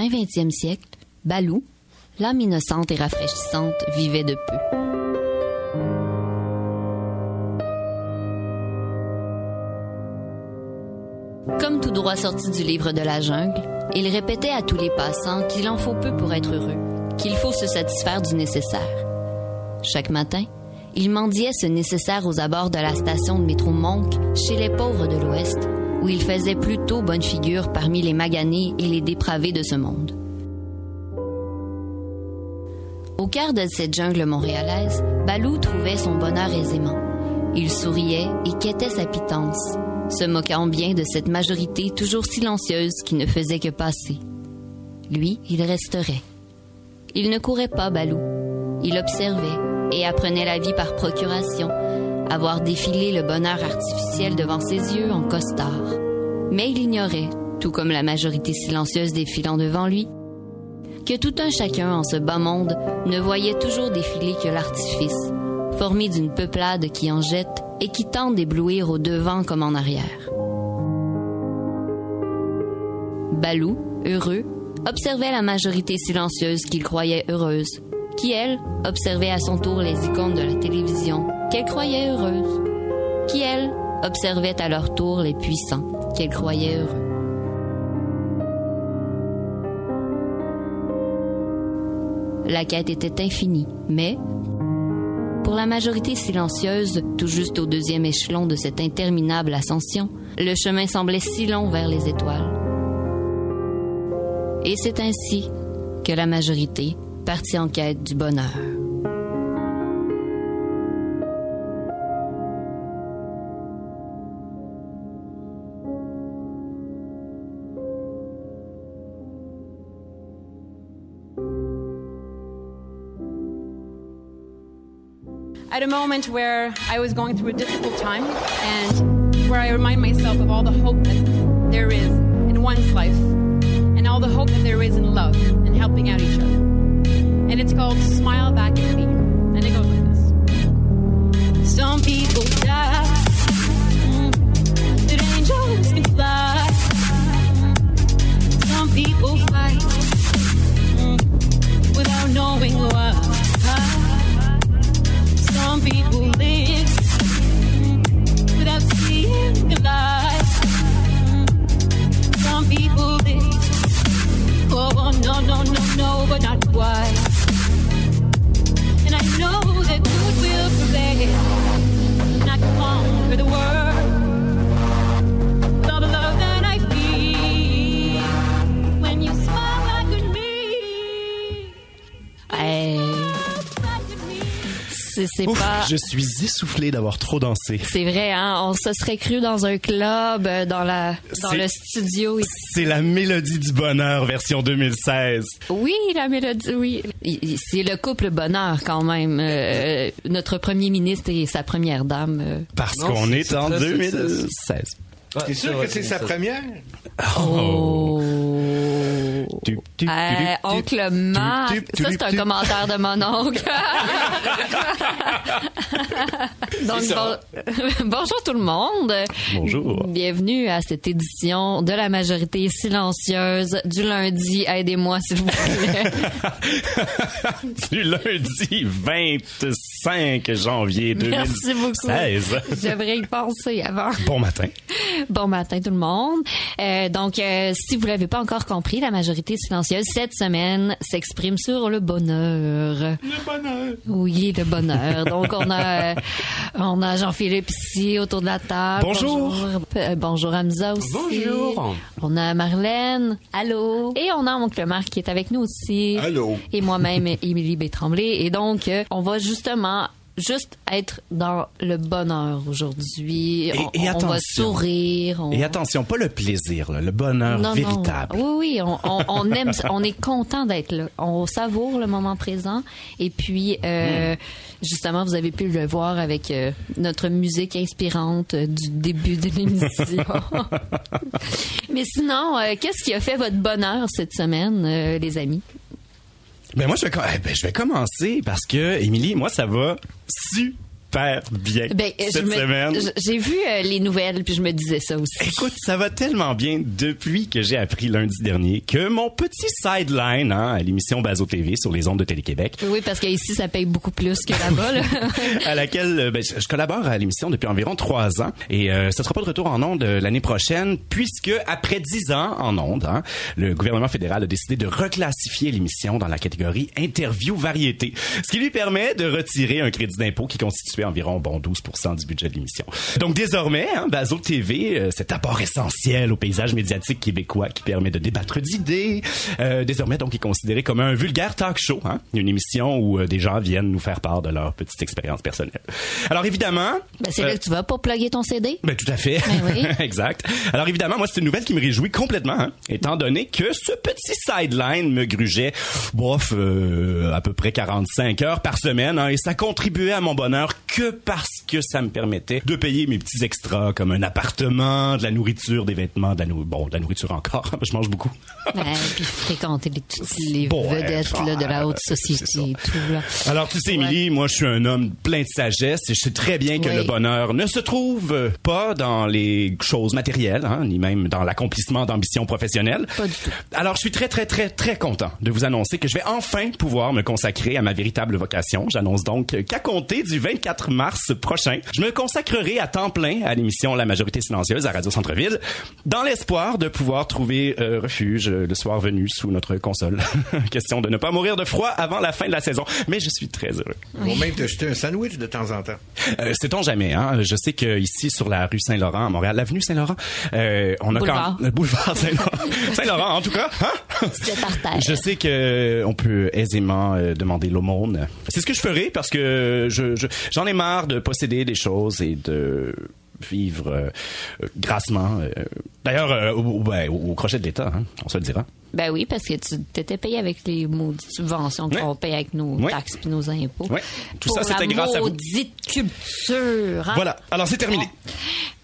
fin 20e siècle, Balou, l'âme innocente et rafraîchissante, vivait de peu. Comme tout droit sorti du livre de la jungle, il répétait à tous les passants qu'il en faut peu pour être heureux, qu'il faut se satisfaire du nécessaire. Chaque matin, il mendiait ce nécessaire aux abords de la station de métro Monk chez les pauvres de l'Ouest, où il faisait plutôt bonne figure parmi les maganés et les dépravés de ce monde. Au cœur de cette jungle montréalaise, Balou trouvait son bonheur aisément. Il souriait et quêtait sa pitance, se moquant bien de cette majorité toujours silencieuse qui ne faisait que passer. Lui, il resterait. Il ne courait pas, Balou. Il observait et apprenait la vie par procuration, à voir défiler le bonheur artificiel devant ses yeux en costard. Mais il ignorait, tout comme la majorité silencieuse défilant devant lui, que tout un chacun en ce bas monde ne voyait toujours défiler que l'artifice, formé d'une peuplade qui en jette et qui tente d'éblouir au devant comme en arrière. Balou, heureux, observait la majorité silencieuse qu'il croyait heureuse, qui, elle, observait à son tour les icônes de la télévision qu'elle croyait heureuses, qui, elle, observait à leur tour les puissants qu'elle croyait heureux. La quête était infinie, mais, pour la majorité silencieuse, tout juste au deuxième échelon de cette interminable ascension, le chemin semblait si long vers les étoiles. Et c'est ainsi que la majorité partit en quête du bonheur. At a moment where I was going through a difficult time and where I remind myself of all the hope that there is in one's life and all the hope that there is in love and helping out each other. And it's called Smile Back at Me. And it goes like this. Some people die that angels can fly. Some people fight mm, without knowing why. Why. C'est pas. je suis essoufflé d'avoir trop dansé. C'est vrai, hein? On se serait cru dans un club, euh, dans la, dans C'est- le studio. C'est la mélodie du bonheur version 2016. Oui, la mélodie, oui. C'est le couple bonheur quand même. euh, notre premier ministre et sa première dame. euh. Parce qu'on est en très 2016. T'es sûr que c'est sa première? Oh. Tu- tu- Euh, oncle Marc. Ça, c'est un commentaire de mon oncle. Donc, bon- bonjour tout le monde. Bonjour. Bienvenue à cette édition de la majorité silencieuse du lundi. Aidez-moi, s'il vous plaît. du lundi 25 janvier Merci beaucoup. 2016. Je devrais y penser avant. Bon matin. Bon matin tout le monde. Euh, donc, euh, si vous l'avez pas encore compris, la majorité silencieuse cette semaine s'exprime sur le bonheur. Le bonheur. Oui, le bonheur. Donc, on a, euh, on a Jean-Philippe ici autour de la table. Bonjour. Bonjour, Euh, bonjour Hamza aussi. Bonjour. On a Marlène. Allô. Et on a Oncle Marc qui est avec nous aussi. Allô. Et moi-même, Émilie Bétremblay. Et donc, euh, on va justement juste être dans le bonheur aujourd'hui. On, et on va attention. sourire. on- Et attention, pas le plaisir, là, le bonheur non, véritable. Non. Oui, oui, on, aime, on est content d'être là. On savoure le moment présent. Et puis, euh, justement, vous avez pu le voir avec euh, notre musique inspirante euh, du début de l'émission. Mais sinon, euh, qu'est-ce qui a fait votre bonheur cette semaine, les amis? Ben moi, je vais, eh ben, je vais commencer parce que, Émilie, moi, ça va super bien Ben, je cette me- semaine. J'ai vu euh, les nouvelles, puis je me disais ça aussi. Écoute, ça va tellement bien depuis que j'ai appris lundi dernier que mon petit sideline hein, à l'émission Bazo TV sur les ondes de Télé-Québec, Oui, parce qu'ici, ça paye beaucoup plus que là-bas. Là. à laquelle euh, ben, je collabore à l'émission depuis environ trois ans et euh, ce sera pas de retour en ondes euh, l'année prochaine puisque après dix ans en ondes, hein, le gouvernement fédéral a décidé de reclassifier l'émission dans la catégorie interview variété, ce qui lui permet de retirer un crédit d'impôt qui constituait environ bon 12 du budget de l'émission. Donc désormais, hein, Bazo TV, euh, cet apport essentiel au paysage médiatique québécois qui permet de débattre d'idées, euh, désormais donc est considéré comme un vulgaire talk show, hein, une émission où euh, des gens viennent nous faire part de leur petite expérience personnelle. Alors évidemment, Ben, c'est là que tu vas pour plugger ton CD. ben, tout à fait. Ben oui. exact. Alors évidemment, moi, c'est une nouvelle qui me réjouit complètement, hein, étant donné que ce petit sideline me grugeait, bof, euh, à peu près 45 heures par semaine, hein, et ça contribuait à mon bonheur que parce que ça me permettait de payer mes petits extras, comme un appartement, de la nourriture, des vêtements, de la, nou- bon, de la nourriture encore, je mange beaucoup. Ben, puis fréquenter les, toutes les Bon, ouais, vedettes là, de la haute société et tout. Là. Alors, tu sais, Émilie, moi, je suis un homme plein de sagesse et je sais très bien que Oui. le bonheur ne se trouve pas dans les choses matérielles, hein, ni même dans l'accomplissement d'ambitions professionnelles. Pas du tout. Alors, je suis très, très, très, très content de vous annoncer que je vais enfin pouvoir me consacrer à ma véritable vocation. J'annonce donc qu'à compter du 24 mars prochain, je me consacrerai à temps plein à l'émission La Majorité Silencieuse à Radio Centre-Ville, dans l'espoir de pouvoir trouver euh, refuge euh, le soir venu sous notre console. Question de ne pas mourir de froid avant la fin de la saison. Mais je suis très heureux. Ils vont même te jeter un sandwich de temps en temps. Euh, Sait-on jamais, hein? Je sais que ici sur la rue Saint-Laurent à Montréal, l'avenue Saint-Laurent, euh, on a Boulevard. quand le boulevard Saint-Laurent. Saint-Laurent, en tout cas, hein? C'était par terre. Je sais que on peut aisément euh, demander l'aumône. C'est ce que je ferai parce que je je- j'en ai marre de posséder des choses et de vivre euh, grassement. euh. D'ailleurs, euh, ben, au crochet de l'État, hein, on se le dira. Ben oui, parce que tu t'étais payé avec les maudites subventions Ouais. qu'on paye avec nos Ouais. taxes puis nos impôts. Tout Pour ça, c'était la grâce à vous. maudite culture. hein? Voilà. Alors, c'est terminé.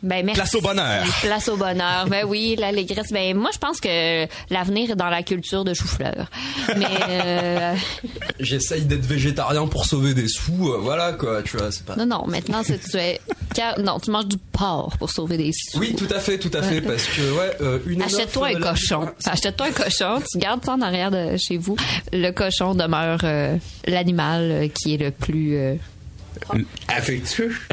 Ben, merci. Place au bonheur. Place au bonheur. Ben oui, l'allégresse. Ben moi, je pense que l'avenir est dans la culture de chou-fleur. Mais euh, J'essaye d'être végétarien pour sauver des sous, euh, voilà quoi, tu vois, c'est pas... non, non. Maintenant, c'est tu es car- non, tu manges du porc pour sauver des sous. Oui, tout à fait, tout à fait, parce que, ouais, euh, une Achète-toi un la- cochon. Achète-toi un cochon. Tu gardes ça en arrière de chez vous. Le cochon demeure euh, l'animal euh, qui est le plus. euh, Affectueux.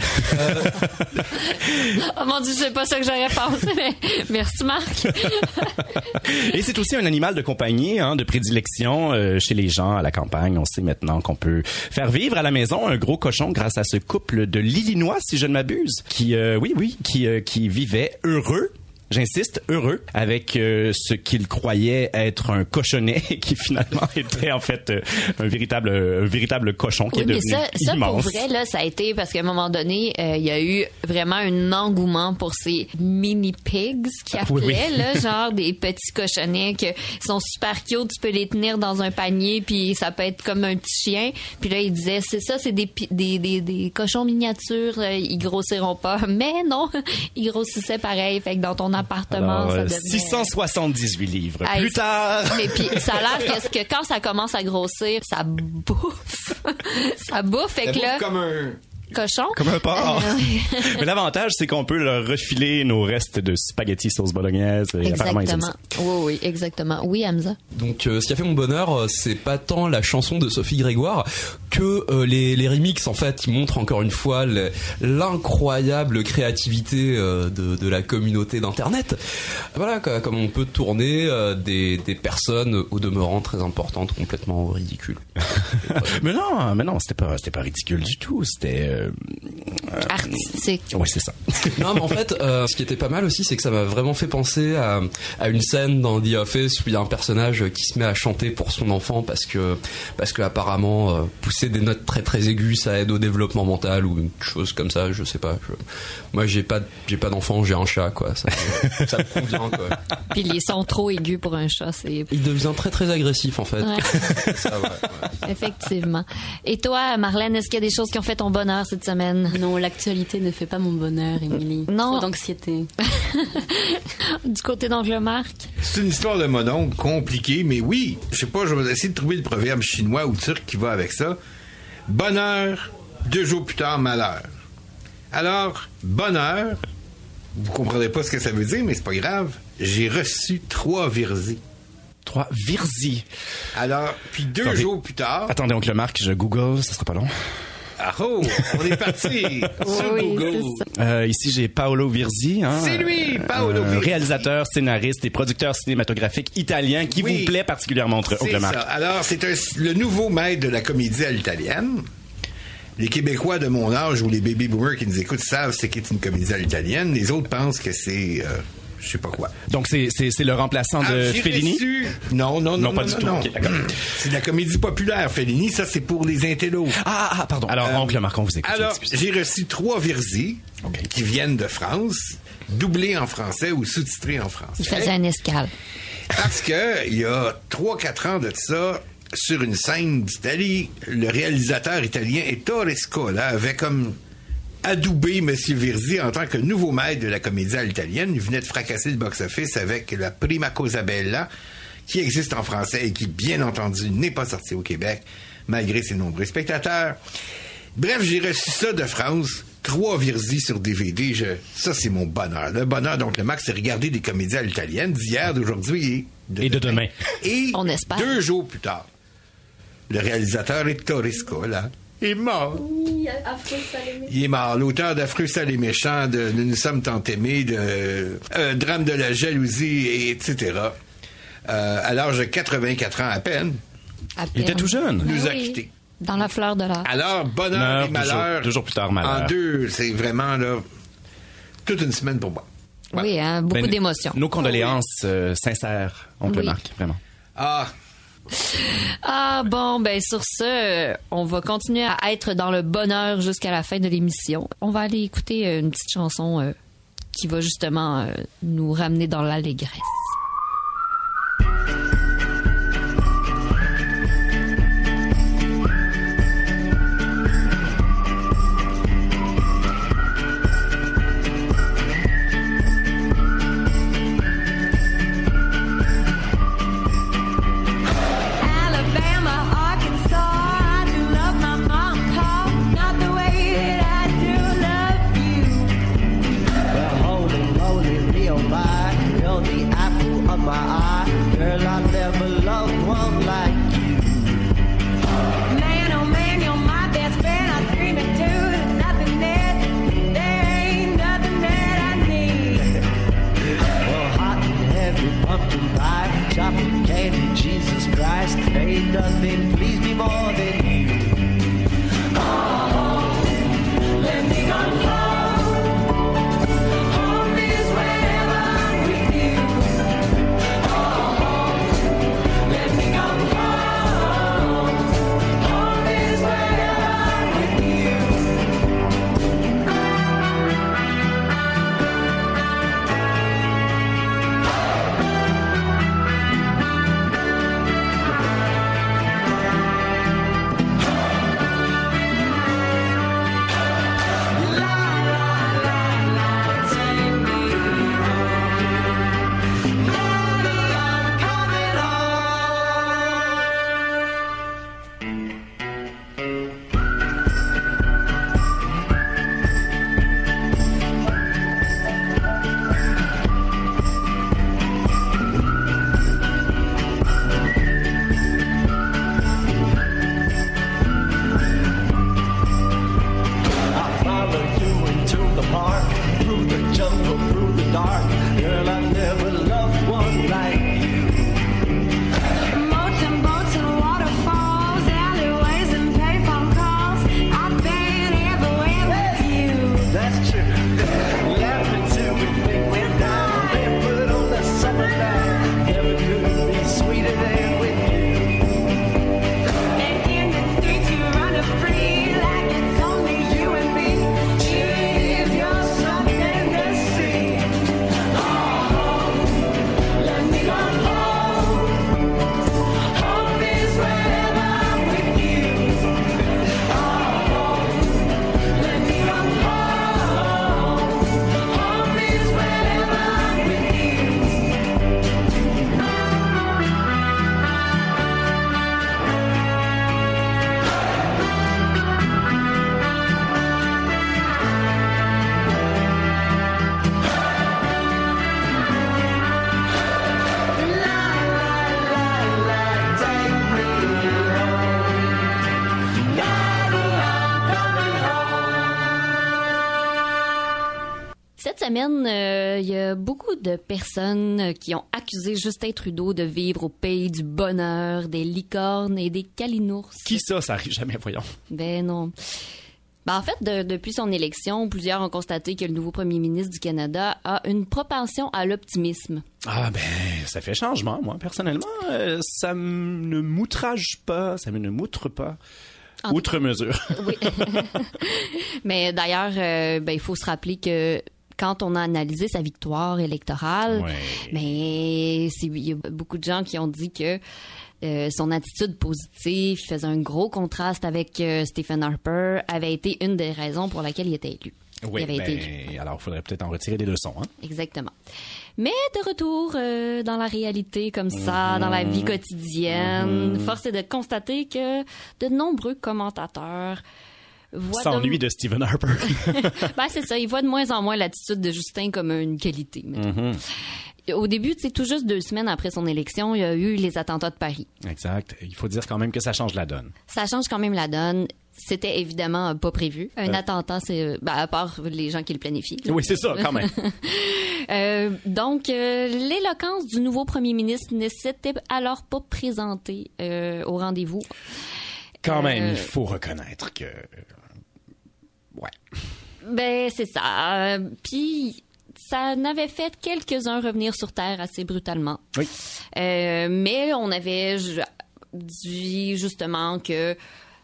Oh mon dieu, c'est pas ça que j'aurais pensé, mais merci Marc. Et c'est aussi un animal de compagnie, hein, de prédilection euh, chez les gens à la campagne. On sait maintenant qu'on peut faire vivre à la maison un gros cochon grâce à ce couple de l'Illinois, si je ne m'abuse, qui, euh, oui, oui, qui, euh, qui vivait heureux. J'insiste, heureux avec euh, ce qu'il croyait être un cochonnet qui finalement était en fait euh, un véritable un véritable cochon qui Oui, est mais devenu ça, ça pour vrai, là, ça a été parce qu'à un moment donné, euh, il y a eu vraiment un engouement pour ces mini pigs qui Oui, oui. appelaient, là, genre des petits cochonnets qui sont super cute, tu peux les tenir dans un panier, puis ça peut être comme un petit chien. Puis là, il disait, c'est ça, c'est des, des, des, des cochons miniatures, ils grossiront pas. Mais non, ils grossissaient pareil. Fait que dans ton appartement, Alors, ça euh, devenait... 678 livres. Hey, Plus tard. Mais puis ça a l'air que, que quand ça commence à grossir, ça bouffe. ça bouffe. Fait que là, comme un... cochon. Comme un porc. Euh. Mais l'avantage, c'est qu'on peut leur refiler nos restes de spaghetti sauce bolognaise. Et apparemment, ils aiment exactement. Oui, oui, exactement. Oui, Hamza. Donc, euh, ce qui a fait mon bonheur, euh, c'est pas tant la chanson de Sophie Grégoire que euh, les, les remixes. En fait, ils montrent encore une fois le- l'incroyable créativité euh, de, de la communauté d'internet. Voilà, comme on peut tourner euh, des, des personnes au demeurant très importantes complètement ridicules. Mais non, mais non, c'était pas, c'était pas ridicule du tout. C'était, euh, Artistique. ouais, c'est ça. Non, mais en fait, euh, ce qui était pas mal aussi, c'est que ça m'a vraiment fait penser à, à une scène dans The Office où il y a un personnage qui se met à chanter pour son enfant parce que, parce que apparemment, euh, pousser des notes très très aiguës, ça aide au développement mental ou une chose comme ça, je sais pas. je- Moi, j'ai pas, j'ai pas d'enfant, j'ai un chat, quoi. Ça, me- ça me convient, quoi. Puis les sons trop aigus pour un chat, c'est Il devient très très agressif, en fait. Ouais. Ça, ouais, ouais. effectivement. Et toi, Marlène, est-ce qu'il y a des choses qui ont fait ton bonheur cette semaine? Non, l'actualité ne fait pas mon bonheur, Émilie. Non. Trop d'anxiété. Du côté d'Oncle Marc? C'est une histoire de mononcle compliquée, mais oui, je sais pas, je vais essayer de trouver le proverbe chinois ou turc qui va avec ça. Bonheur Deux jours plus tard, malheur. Alors, bonheur, vous comprendrez pas ce que ça veut dire, mais c'est pas grave. J'ai reçu trois virzis. Trois Virzi. Alors, puis deux Attendez. jours plus tard, Attendez, oncle Marc, je Google, ça sera pas long. Ah oh, on est parti sur Oui, Google. c'est ça. Euh, ici, j'ai Paolo Virzi. Hein, C'est lui, Paolo un Virzi. Réalisateur, scénariste et producteur cinématographique italien qui Oui. vous plaît particulièrement, oncle Marc. ça. Alors, c'est le nouveau maître de la comédie à l'italienne. Les Québécois de mon âge ou les baby boomers qui nous écoutent savent c'est qu'est une comédie à l'italienne. Les autres pensent que c'est, euh, je sais pas quoi. Donc, c'est, c'est, c'est le remplaçant Ah, de j'ai Fellini? Non, non, non, Non, pas du tout. c'est de la comédie populaire, Fellini. Ça, c'est pour les intellos. Ah, ah, pardon. Alors, Euh, oncle Marc, on vous écoute. Alors, j'ai reçu trois Virzi qui viennent de France, doublés en français ou sous-titrés en français. Il faisait un escale. Parce que il y a 3-4 ans de ça, sur une scène d'Italie, le réalisateur italien Ettore Scola avait comme adoubé M. Virzi en tant que nouveau maître de la comédie à l'italienne. Il venait de fracasser le box-office avec la Prima Cosa Bella, qui existe en français et qui, bien entendu, n'est pas sorti au Québec, malgré ses nombreux spectateurs. Bref, j'ai reçu ça de France. Trois Virzi sur DVD. Je, ça, c'est mon bonheur. Le bonheur, donc, le max, c'est regarder des comédies à l'italienne d'hier, d'aujourd'hui et Et de demain. Et On espère. deux jours plus tard, le réalisateur Ettore Scola est mort. Il est mort. L'auteur d'Affreux, sale et méchant, de Nous nous sommes tant aimés, de euh, Drame de la jalousie, et etc. Euh, à l'âge de 84 ans à peine, À Il était tout jeune. nous a Oui. quittés. Dans la fleur de l'âge. Alors, bonheur et malheur. deux jours- plus tard, malheur. En deux, c'est vraiment là, toute une semaine pour moi. Oui, hein, beaucoup Ben, d'émotions. Nos condoléances euh, sincères, oncle Oui. Marc, vraiment. Ah, Ah bon, ben sur ce, euh, on va continuer à être dans le bonheur jusqu'à la fin de l'émission. On va aller écouter euh, une petite chanson euh, qui va justement nous ramener dans l'allégresse. De personnes qui ont accusé Justin Trudeau de vivre au pays du bonheur, des licornes et des calinours. Qui ça, ça arrive jamais, voyons. Ben non. Ben, en fait, de- depuis son élection, plusieurs ont constaté que le nouveau premier ministre du Canada a une propension à l'optimisme. Ah ben, ça fait changement, moi, personnellement. euh, ça ne m'outrage pas, ça me ne m'outre pas. Outre mesure. Oui. Mais d'ailleurs, euh, ben, il faut se rappeler que quand on a analysé sa victoire électorale, Ouais. mais il y a beaucoup de gens qui ont dit que euh, son attitude positive faisait un gros contraste avec euh, Stephen Harper, avait été une des raisons pour laquelle il était élu. Oui, il avait été ben, élu. alors, il faudrait peut-être en retirer des leçons. Hein? Exactement. Mais de retour euh, dans la réalité comme ça, dans Mhm. la vie quotidienne, force est de constater que de nombreux commentateurs S'ennuie de Stephen Harper. ben, c'est ça, ils voient de moins en moins l'attitude de Justin comme une qualité. mettons. Au début, c'est tout juste deux semaines après son élection, il y a eu les attentats de Paris. exact. Il faut dire quand même que ça change la donne. Ça change quand même la donne. C'était évidemment pas prévu. Un Euh. attentat, c'est ben, à part les gens qui le planifient. là. Oui, c'est ça, quand même. Euh, donc, euh, l'éloquence du nouveau premier ministre ne s'était alors pas présentée euh, au rendez-vous. Quand même, Euh, il faut reconnaître que... Ben, c'est ça. Euh, Puis, ça n'avait fait quelques-uns revenir sur Terre assez brutalement. Oui. Euh, mais on avait dit justement que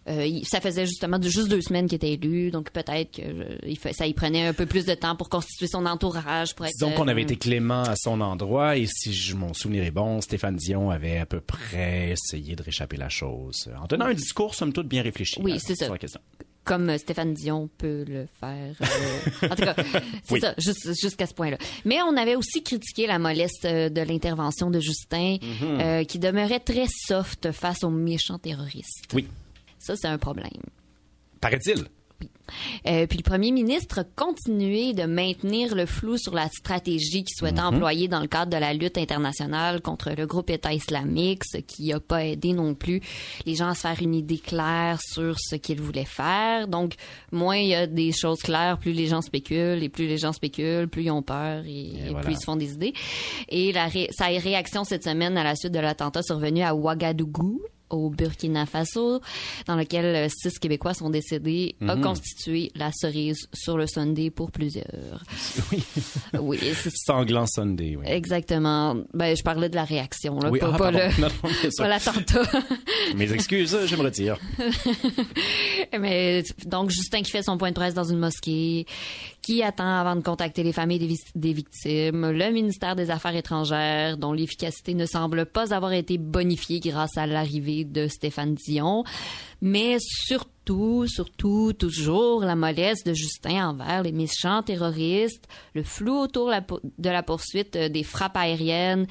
euh, ça faisait justement juste deux semaines qu'il était élu, donc peut-être que ça y prenait un peu plus de temps pour constituer son entourage, pour être. Disons qu'on avait été clément à son endroit et si je, mon souvenir est bon, Stéphane Dion avait à peu près essayé de réchapper la chose en tenant un discours somme toute bien réfléchi. Oui, c'est ça. sur la question. Comme Stéphane Dion peut le faire. euh, en tout cas, c'est Oui. ça, jusqu'à ce point-là. Mais on avait aussi critiqué la mollesse euh, de l'intervention de Justin, Mhm. euh, qui demeurait très soft face aux méchants terroristes. Oui. Ça, c'est un problème. Paraît-il. Euh, puis le premier ministre a continué de maintenir le flou sur la stratégie qu'il souhaitait employer dans le cadre de la lutte internationale contre le groupe État islamique, ce qui n'a pas aidé non plus les gens à se faire une idée claire sur ce qu'ils voulaient faire. Donc, moins il y a des choses claires, plus les gens spéculent, et plus les gens spéculent, plus ils ont peur et, et voilà. plus ils se font des idées. Et la ré- sa réaction cette semaine à la suite de l'attentat survenu à Ouagadougou, au Burkina Faso, dans lequel euh, six Québécois sont décédés, a Mhm. constitué la cerise sur le Sunday pour plusieurs. Oui. Oui, Sanglant Sunday, oui. exactement. Ben, je parlais de la réaction, là, Oui, pas, ah, pas le- Non, non, pas l'attentat. Mes excuses, je me retire. Mais donc Justin qui fait son point de presse dans une mosquée, qui attend avant de contacter les familles des victimes, le ministère des Affaires étrangères dont l'efficacité ne semble pas avoir été bonifiée grâce à l'arrivée de Stéphane Dion, mais surtout, surtout, toujours la mollesse de Justin envers les méchants terroristes, le flou autour la de la poursuite euh, des frappes aériennes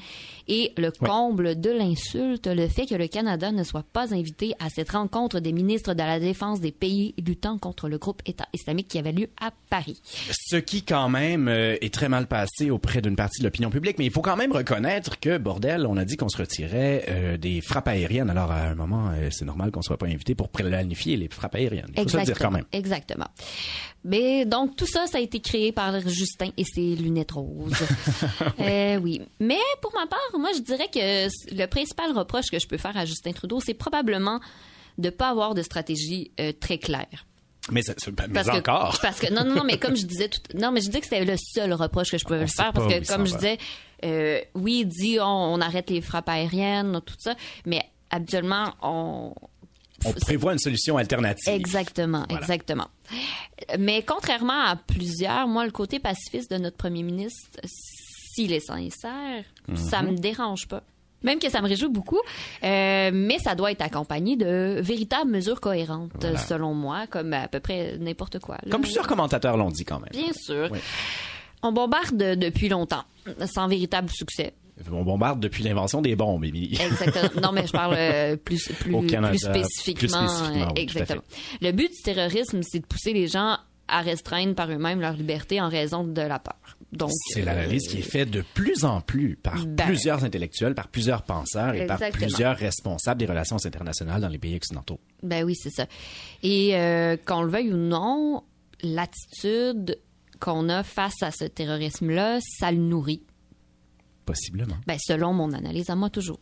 et le comble de l'insulte, le fait que le Canada ne soit pas invité à cette rencontre des ministres de la Défense des pays luttant contre le groupe État islamique qui avait lieu à Paris. Ce qui, quand même, euh, est très mal passé auprès d'une partie de l'opinion publique. Mais il faut quand même reconnaître que, bordel, on a dit qu'on se retirait euh, des frappes aériennes. Alors, à un moment, euh, c'est normal qu'on soit pas invité pour planifier les frappes aériennes. Il faut se le dire quand même. Exactement. Mais donc tout ça, ça a été créé par Justin et ses lunettes roses. Euh, oui. Mais pour ma part, moi, je dirais que le principal reproche que je peux faire à Justin Trudeau, c'est probablement de pas avoir de stratégie euh, très claire. Mais, ça- mais Parce que, encore. parce que non, non, non, mais comme je disais tout, non, mais je disais que c'était le seul reproche que je pouvais lui faire parce que comme je va. disais, euh, oui, il dit on, on arrête les frappes aériennes, tout ça, mais habituellement on On prévoit une solution alternative. Exactement, Voilà. exactement. Mais contrairement à plusieurs, moi, le côté pacifiste de notre premier ministre, s'il est sincère, ça Mhm. me dérange pas. Même que ça me réjouit beaucoup, euh, mais ça doit être accompagné de véritables mesures cohérentes, Voilà. selon moi, comme à peu près n'importe quoi. là. Comme plusieurs commentateurs l'ont dit quand même. Bien sûr. Oui. On bombarde depuis longtemps, sans véritable succès. On bombarde depuis l'invention des bombes, Émilie. Exactement. Non, mais je parle euh, plus, plus, Au Canada, plus spécifiquement. plus spécifiquement, euh, oui, tout à exactement. Le but du terrorisme, c'est de pousser les gens à restreindre par eux-mêmes leur liberté en raison de la peur. Donc, C'est l'analyse qui est faite de plus en plus par Ben. plusieurs intellectuels, par plusieurs penseurs et par plusieurs responsables des relations internationales dans les pays occidentaux. Ben oui, c'est ça. Et euh, qu'on le veuille ou non, l'attitude qu'on a face à ce terrorisme-là, ça le nourrit. Possiblement. Ben, selon mon analyse à moi, toujours.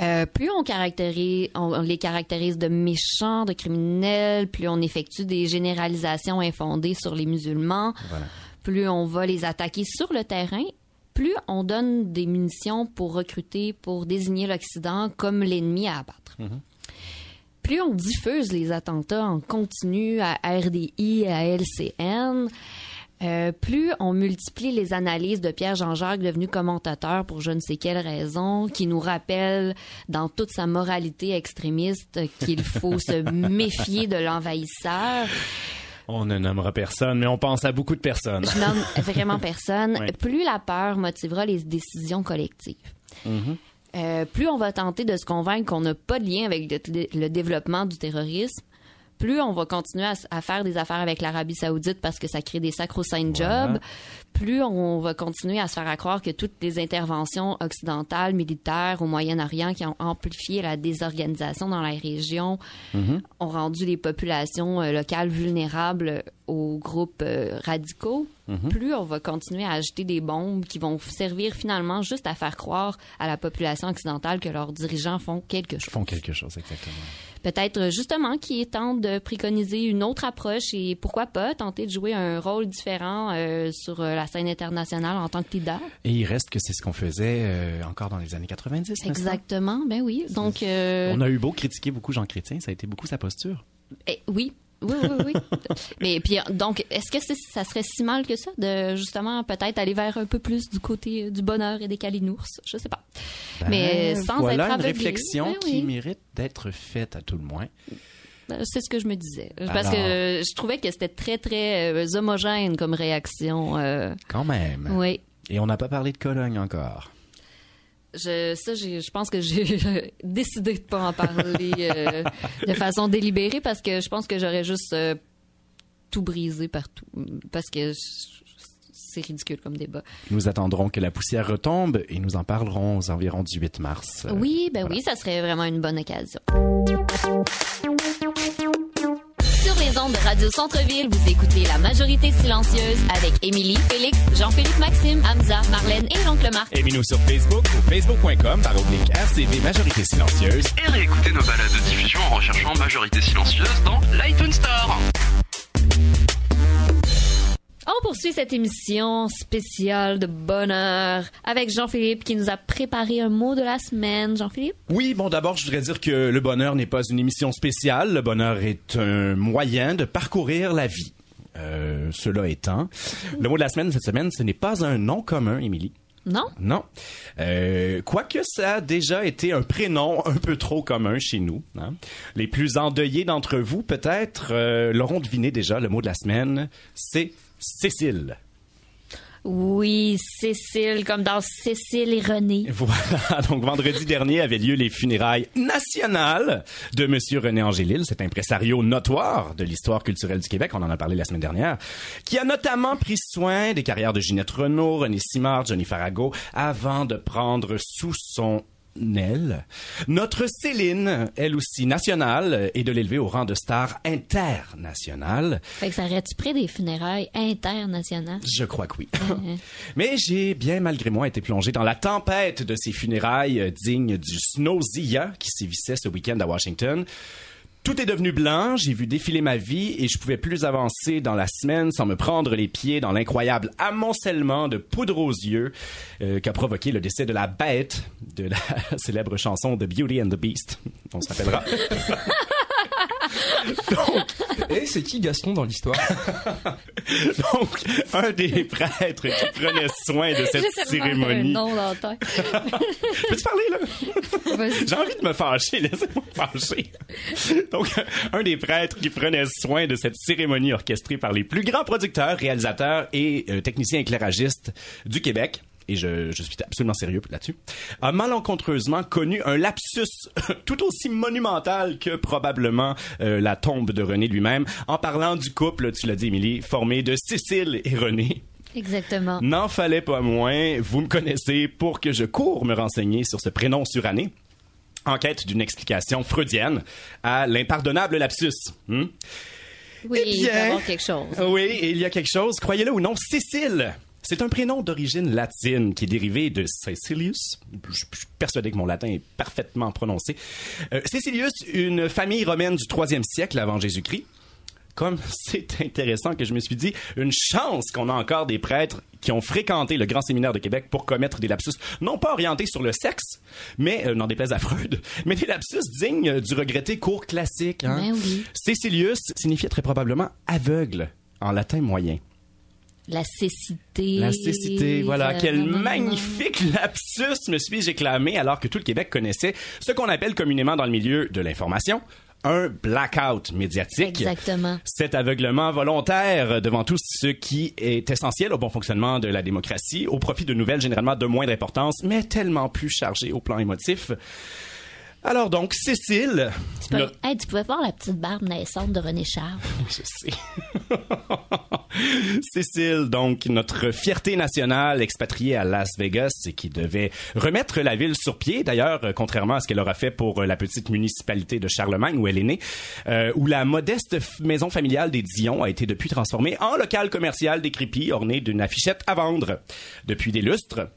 Euh, plus on, caractérise, on, on les caractérise de méchants, de criminels, plus on effectue des généralisations infondées sur les musulmans, Voilà. plus on va les attaquer sur le terrain, plus on donne des munitions pour recruter, pour désigner l'Occident comme l'ennemi à abattre. Plus on diffuse les attentats en continu à RDI, à LCN, euh, plus on multiplie les analyses de Pierre Jean-Jacques devenu commentateur pour je ne sais quelle raison, qui nous rappelle dans toute sa moralité extrémiste qu'il faut se méfier de l'envahisseur. On ne nommera personne, mais on pense à beaucoup de personnes. Je nomme vraiment personne. Plus la peur motivera les décisions collectives. Euh, plus on va tenter de se convaincre qu'on n'a pas de lien avec le, le développement du terrorisme, plus on va continuer à, à faire des affaires avec l'Arabie Saoudite parce que ça crée des sacro-saints Voilà. jobs, plus on va continuer à se faire croire que toutes les interventions occidentales, militaires au Moyen-Orient qui ont amplifié la désorganisation dans la région ont rendu les populations euh, locales vulnérables aux groupes euh, radicaux, plus on va continuer à ajouter des bombes qui vont servir finalement juste à faire croire à la population occidentale que leurs dirigeants font quelque chose. font quelque chose, exactement. Peut-être euh, justement qui est temps de préconiser une autre approche et pourquoi pas tenter de jouer un rôle différent euh, sur euh, la scène internationale en tant que leader. Et il reste que c'est ce qu'on faisait euh, encore dans les années 90. n'est-ce pas? Exactement, ben oui. Donc, On a eu beau critiquer beaucoup Jean Chrétien, ça a été beaucoup sa posture. Eh, oui. Oui, oui, oui. Mais puis donc, est-ce que ça serait si mal que ça de justement peut-être aller vers un peu plus du côté euh, du bonheur et des calinours? Je sais pas. Mais Ben, sans voilà être une aveuglé. réflexion Ben qui mérite d'être faite à tout le moins. Euh, C'est ce que je me disais. Parce Alors. que je trouvais que c'était très, très euh, homogène comme réaction. euh, Quand même. oui. Et on n'a pas parlé de Cologne encore. Je, ça, je pense que j'ai décidé de pas en parler euh, de façon délibérée parce que je pense que j'aurais juste euh, tout brisé partout. Parce que c'est ridicule comme débat. Nous attendrons que la poussière retombe et nous en parlerons aux environs du 8 mars. Oui, ben voilà. oui, ça serait vraiment une bonne occasion. Les ondes de Radio Centre-Ville, vous écoutez La Majorité Silencieuse avec Émilie, Félix, Jean-Philippe Maxime, Hamza, Marlène et l'oncle Marc. Aimez-nous sur Facebook ou facebook.com par oblique RCV Majorité Silencieuse. Et réécoutez nos balades de diffusion en recherchant Majorité Silencieuse dans l'iTunes Store. On poursuit cette émission spéciale de bonheur avec Jean-Philippe qui nous a préparé un mot de la semaine. Jean-Philippe? Oui, bon, d'abord, je voudrais dire que le bonheur n'est pas une émission spéciale. Le bonheur est un moyen de parcourir la vie. Euh, cela étant, le mot de la semaine cette semaine, ce n'est pas un nom commun, Émilie. Non? Non. Euh, quoique ça a déjà été un prénom un peu trop commun chez nous. hein. Les plus endeuillés d'entre vous, peut-être, euh, l'auront deviné déjà. Le mot de la semaine, c'est Cécile. Oui, Cécile, comme dans Cécile et René. Voilà. Donc, vendredi dernier avaient lieu les funérailles nationales de Monsieur René Angélil, cet impresario notoire de l'histoire culturelle du Québec. On en a parlé la semaine dernière. Qui a notamment pris soin des carrières de Ginette Renault, René Simard, Johnny Farago, avant de prendre sous son aile notre Céline, elle aussi nationale, et de l'élever au rang de star internationale. Fait que ça aurait-tu pris des funérailles internationales? Je crois que oui. Mais j'ai bien malgré moi été plongé dans la tempête de ces funérailles dignes du Snowzilla qui sévissait ce week-end à Washington. Tout est devenu blanc, j'ai vu défiler ma vie et je pouvais plus avancer dans la semaine sans me prendre les pieds dans l'incroyable amoncellement de poudre aux yeux euh, qu'a provoqué le décès de la bête de la célèbre chanson The Beauty and the Beast. On se rappellera. Et c'est qui Gaston dans l'histoire? Donc, un des prêtres qui prenait soin de cette cérémonie. dans tête. Peux-tu parler, là? Vas-y. J'ai envie de me fâcher, laissez-moi me fâcher. Donc, un des prêtres qui prenait soin de cette cérémonie orchestrée par les plus grands producteurs, réalisateurs et euh, techniciens éclairagistes du Québec, et je, je suis absolument sérieux là-dessus, a malencontreusement connu un lapsus tout aussi monumental que probablement euh, la tombe de René lui-même, en parlant du couple, tu l'as dit, Émilie, formé de Cécile et René. Exactement. N'en fallait pas moins, vous me connaissez, pour que je cours me renseigner sur ce prénom suranné. En quête d'une explication freudienne à l'impardonnable lapsus. hmm? Oui, Eh il y bien- avoir quelque chose. Oui, il y a quelque chose, croyez-le ou non, Cécile. C'est un prénom d'origine latine qui est dérivé de Cecilius. Je suis persuadé que mon latin est parfaitement prononcé. Euh, Cecilius, une famille romaine du 3e siècle avant Jésus-Christ. Comme c'est intéressant que je me suis dit, une chance qu'on a encore des prêtres qui ont fréquenté le grand séminaire de Québec pour commettre des lapsus, non pas orientés sur le sexe, mais, euh, n'en déplaise à Freud, mais des lapsus dignes euh, du regretté cours classique. Hein? Ben oui. Cecilius signifiait très probablement aveugle en latin moyen. La cécité. La cécité, voilà. euh, Quel non, non, non. magnifique lapsus me suis-je éclamé alors que tout le Québec connaissait ce qu'on appelle communément dans le milieu de l'information un blackout médiatique. Exactement. Cet aveuglement volontaire devant tout ce qui est essentiel au bon fonctionnement de la démocratie, au profit de nouvelles généralement de moindre importance, mais tellement plus chargées au plan émotif. Alors donc, Cécile... Tu, peux- le- Hey, tu pouvais voir la petite barbe naissante de René Charles. je sais. Cécile, donc, notre fierté nationale expatriée à Las Vegas et qui devait remettre la ville sur pied, d'ailleurs, euh, contrairement à ce qu'elle aura fait pour euh, la petite municipalité de Charlemagne où elle est née, euh, où la modeste maison familiale des Dion a été depuis transformée en local commercial décrépit orné d'une affichette à vendre. Depuis des lustres,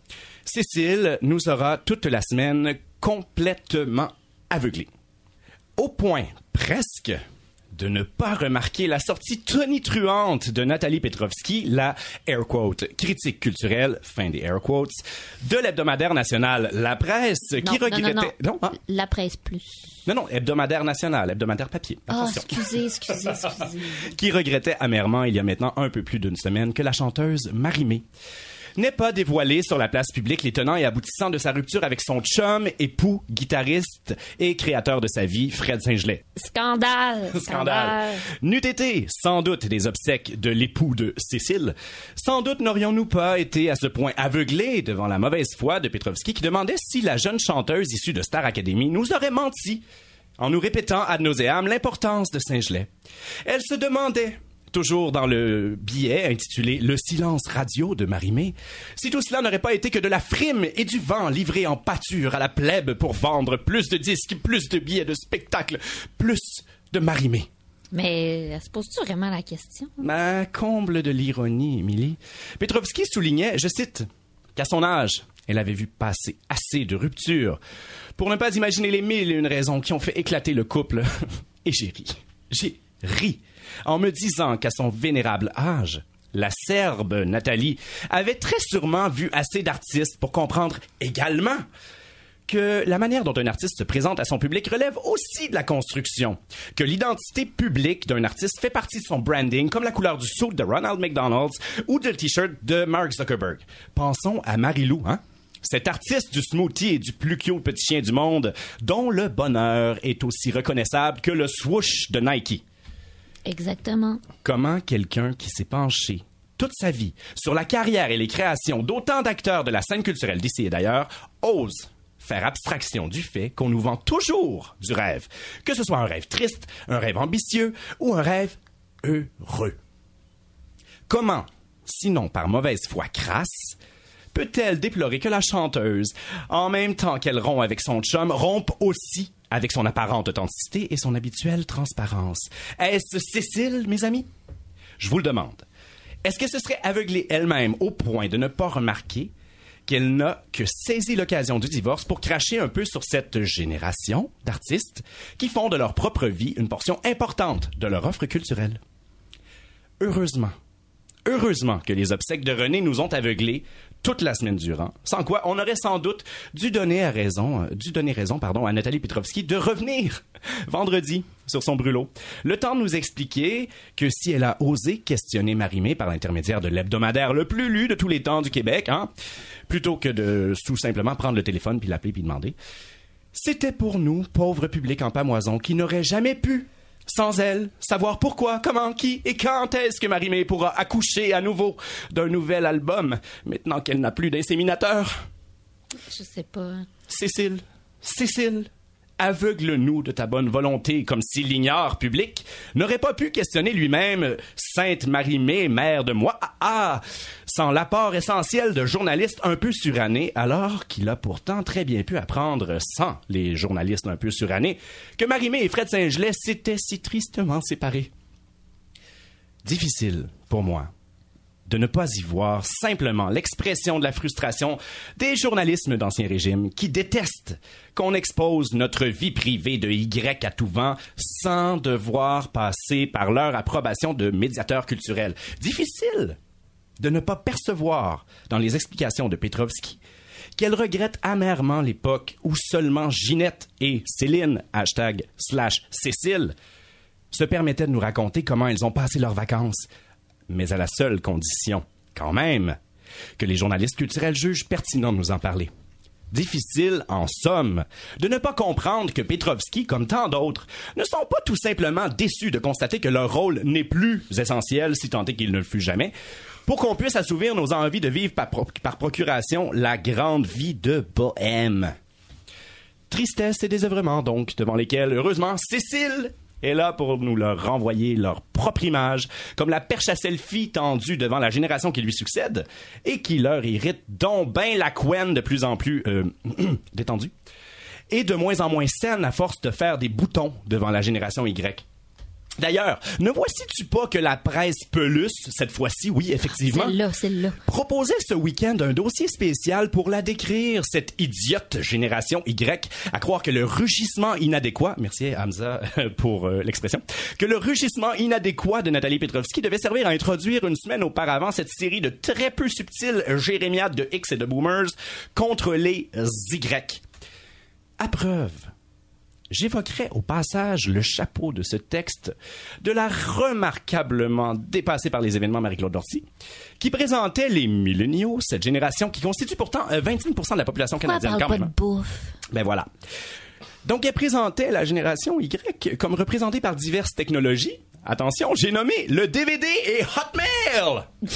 Cécile nous aura toute la semaine complètement aveuglée au point presque de ne pas remarquer la sortie tonitruante de Nathalie Petrovski, la air quote critique culturelle, fin des air quotes, de l'hebdomadaire national La Presse, qui non, non, regrettait... non, non. hein? La presse plus. non, non, hebdomadaire national, hebdomadaire papier. Attention. excusez, excusez, excusez. qui regrettait amèrement il y a maintenant un peu plus d'une semaine que la chanteuse Marimé n'ait pas dévoilé sur la place publique les tenants et aboutissants de sa rupture avec son chum, époux, guitariste et créateur de sa vie, Fred Saint-Gelais. Scandale. Scandale. N'eût été sans doute des obsèques de l'époux de Cécile, sans doute n'aurions-nous pas été à ce point aveuglés devant la mauvaise foi de Petrovski qui demandait si la jeune chanteuse issue de Star Academy nous aurait menti en nous répétant ad nauseam l'importance de Saint-Gelais. Elle se demandait toujours dans le billet intitulé Le silence radio de Marimé, si tout cela n'aurait pas été que de la frime et du vent livré en pâture à la plèbe pour vendre plus de disques, plus de billets de spectacles, plus de Marimé. Mais elle se pose-tu vraiment la question? Ma comble de l'ironie, Émilie. Petrovski soulignait, je cite, qu'à son âge, elle avait vu passer assez de ruptures pour ne pas imaginer les mille et une raisons qui ont fait éclater le couple. Et j'ai ri. J'ai ri en me disant qu'à son vénérable âge, la Serbe Nathalie avait très sûrement vu assez d'artistes pour comprendre également que la manière dont un artiste se présente à son public relève aussi de la construction, que l'identité publique d'un artiste fait partie de son branding, comme la couleur du suit de Ronald McDonald's ou le t-shirt de Mark Zuckerberg. Pensons à Marilou, hein? Cet artiste du smoothie et du plus cute petit chien du monde, dont le bonheur est aussi reconnaissable que le swoosh de Nike. Exactement. Comment quelqu'un qui s'est penché toute sa vie sur la carrière et les créations d'autant d'acteurs de la scène culturelle d'ici et d'ailleurs ose faire abstraction du fait qu'on nous vend toujours du rêve, que ce soit un rêve triste, un rêve ambitieux ou un rêve heureux. Comment, sinon par mauvaise foi crasse, peut-elle déplorer que la chanteuse, en même temps qu'elle rompt avec son chum, rompe aussi avec son apparente authenticité et son habituelle transparence? Est-ce Cécile, mes amis? Je vous le demande. Est-ce qu'elle se serait aveuglée elle-même au point de ne pas remarquer qu'elle n'a que saisi l'occasion du divorce pour cracher un peu sur cette génération d'artistes qui font de leur propre vie une portion importante de leur offre culturelle? Heureusement, heureusement que les obsèques de René nous ont aveuglés toute la semaine durant, sans quoi on aurait sans doute dû donner raison, euh, dû donner raison, pardon, à Nathalie Petrovski de revenir vendredi sur son brûlot. Le temps de nous expliquer que si elle a osé questionner Marimé par l'intermédiaire de l'hebdomadaire le plus lu de tous les temps du Québec, hein, plutôt que de tout simplement prendre le téléphone puis l'appeler puis demander, c'était pour nous, pauvres publics en pamoison, qui n'auraient jamais pu, sans elle, savoir pourquoi, comment, qui et quand est-ce que Marie-Mé pourra accoucher à nouveau d'un nouvel album, maintenant qu'elle n'a plus d'inséminateur? Je sais pas. Cécile, Cécile, aveugle-nous de ta bonne volonté, comme si l'ignore public n'aurait pas pu questionner lui-même Sainte Marie-Mé, mère de moi, ah, ah, sans l'apport essentiel de journalistes un peu surannés, alors qu'il a pourtant très bien pu apprendre, sans les journalistes un peu surannés, que Marie-Mé et Fred Saint-Gelais s'étaient si tristement séparés. Difficile pour moi de ne pas y voir simplement l'expression de la frustration des journalistes d'Ancien Régime qui détestent qu'on expose notre vie privée de Y à tout vent sans devoir passer par leur approbation de médiateurs culturels. Difficile de ne pas percevoir dans les explications de Petrovski qu'elle regrette amèrement l'époque où seulement Ginette et Céline, slash Cécile, se permettaient de nous raconter comment elles ont passé leurs vacances, mais à la seule condition, quand même, que les journalistes culturels jugent pertinent de nous en parler. Difficile, en somme, de ne pas comprendre que Petrovski, comme tant d'autres, ne sont pas tout simplement déçus de constater que leur rôle n'est plus essentiel, si tant est qu'il ne le fut jamais, pour qu'on puisse assouvir nos envies de vivre par, par procuration la grande vie de bohème. Tristesse et désœuvrement, donc, devant lesquels, heureusement, Cécile est là pour nous leur renvoyer leur propre image, comme la perche à selfie tendue devant la génération qui lui succède, et qui leur irrite donc ben la couenne de plus en plus euh, détendue, et de moins en moins saine à force de faire des boutons devant la génération Y. D'ailleurs, ne voici-tu pas que la presse Pelus, cette fois-ci, oui, effectivement, Celle-là, celle-là. proposait ce week-end un dossier spécial pour la décrire, cette idiote génération Y, à croire que le rugissement inadéquat, merci Hamza pour euh, l'expression, que le rugissement inadéquat de Nathalie Petrovski devait servir à introduire une semaine auparavant cette série de très peu subtiles jérémiades de X et de Boomers contre les Y. À preuve, J'évoquerai au passage le chapeau de ce texte de la remarquablement dépassée par les événements Marie-Claude Dorcy, qui présentait les milléniaux, cette génération qui constitue pourtant euh, 25% de la population Pourquoi canadienne parle quand pas de bouffe? Ben voilà. Donc, elle présentait la génération Y comme représentée par diverses technologies. Attention, j'ai nommé le DVD et Hotmail!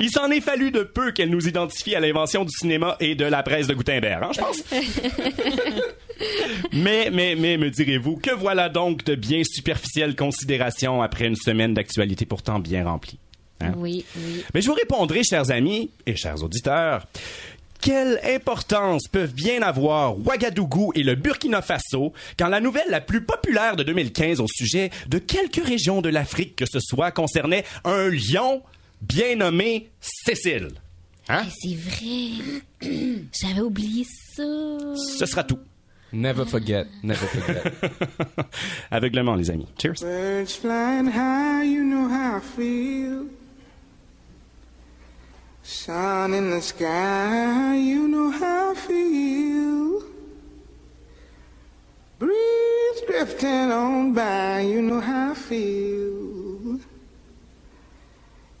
Il s'en est fallu de peu qu'elle nous identifie à l'invention du cinéma et de la presse de Gutenberg, hein, je pense. mais, mais, mais, me direz-vous, que voilà donc de bien superficielles considérations après une semaine d'actualité pourtant bien remplie. hein? Oui, oui. Mais je vous répondrai, chers amis et chers auditeurs, quelle importance peuvent bien avoir Ouagadougou et le Burkina Faso quand la nouvelle la plus populaire de 2015 au sujet de quelques régions de l'Afrique que ce soit concernait un lion bien nommé Cécile. Hein? C'est vrai. J'avais oublié ça. Ce sera tout. Never forget, never forget. Aveuglement, les amis. Cheers. Birds flying high, you know how I feel. Sun in the sky, you know how I feel. Breeze drifting on by, you know how I feel.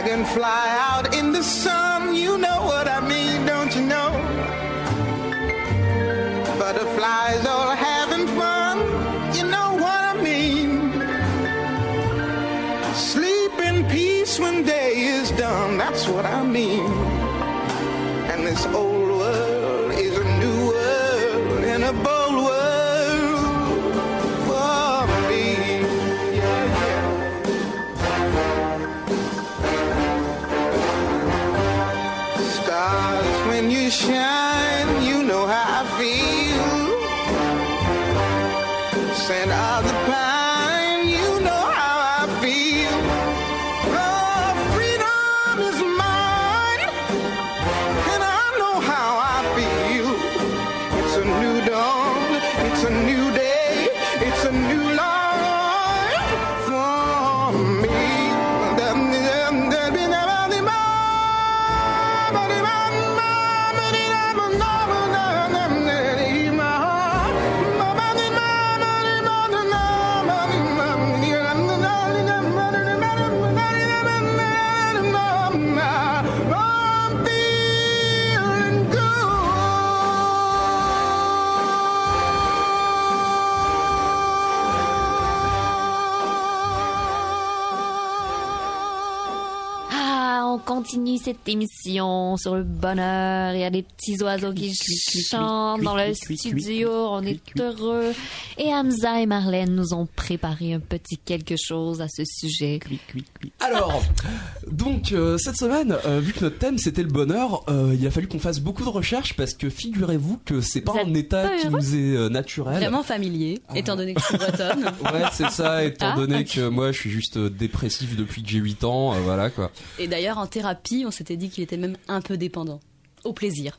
Dragonfly out in the sun, you know what I mean, don't you know? Butterflies all having fun, you know what I mean. Sleep in peace when day is done, that's what I mean. And this old очень cette émission sur le bonheur. Il y a des petits oiseaux qui chantent dans le studio. On est heureux. Et Hamza et Marlène nous ont préparé un petit quelque chose à ce sujet. Alors, donc euh, cette semaine, euh, vu que notre thème c'était le bonheur, euh, il a fallu qu'on fasse beaucoup de recherches parce que figurez-vous que c'est pas un état pas qui nous est euh, naturel. Vraiment familier, étant donné que je suis bretonne. Ouais, c'est ça, étant Ah, donné ok. que moi je suis juste dépressif depuis que j'ai 8 ans, euh, voilà quoi. Et d'ailleurs, en thérapie, on s'était dit qu'il était même un peu dépendant. Au plaisir.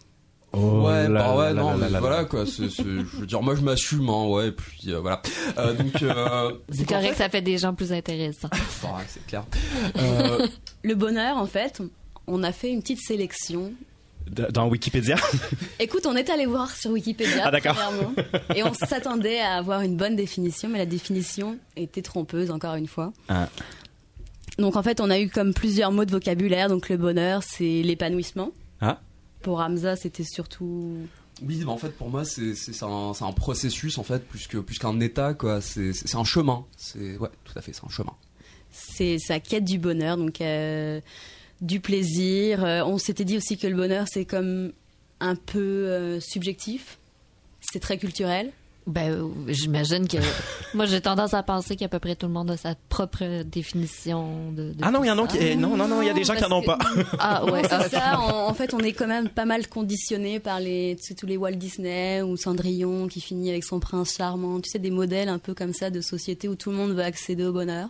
ouais, là bah ouais, là non, mais voilà là. quoi. c'est- c'est- je veux dire, moi je m'assume, hein, ouais, et puis euh, voilà. Euh, donc, euh, C'est en correct, fait- ça fait des gens plus intéressants. Ouais, c'est clair. Euh, Le bonheur, en fait, on a fait une petite sélection. Dans Wikipédia. Écoute, on est allé voir sur Wikipédia, Ah, d'accord. premièrement, et on s'attendait à avoir une bonne définition, mais la définition était trompeuse, encore une fois. Ah. Donc en fait, on a eu comme plusieurs mots de vocabulaire. Donc le bonheur, c'est l'épanouissement. Ah. Pour Hamza, c'était surtout Oui, bah en fait pour moi c'est un, c'est un processus en fait plus que plus qu'un état quoi. C'est un chemin. C'est ouais, tout à fait, c'est un chemin. c'est sa quête du bonheur, donc euh, du plaisir. Euh, on s'était dit aussi que le bonheur, c'est comme un peu euh, subjectif. C'est très culturel. Ben, euh, j'imagine que. Moi, j'ai tendance à penser qu'à peu près tout le monde a sa propre définition de. de Ah non, il y en a qui- eh, non, non, non, il y a des gens qui en ont pas. Ah ouais, c'est ah, ça. En, en fait, on est quand même pas mal conditionné par les, tu sais, tous les Walt Disney ou Cendrillon qui finit avec son prince charmant. Tu sais, des modèles un peu comme ça de société où tout le monde veut accéder au bonheur.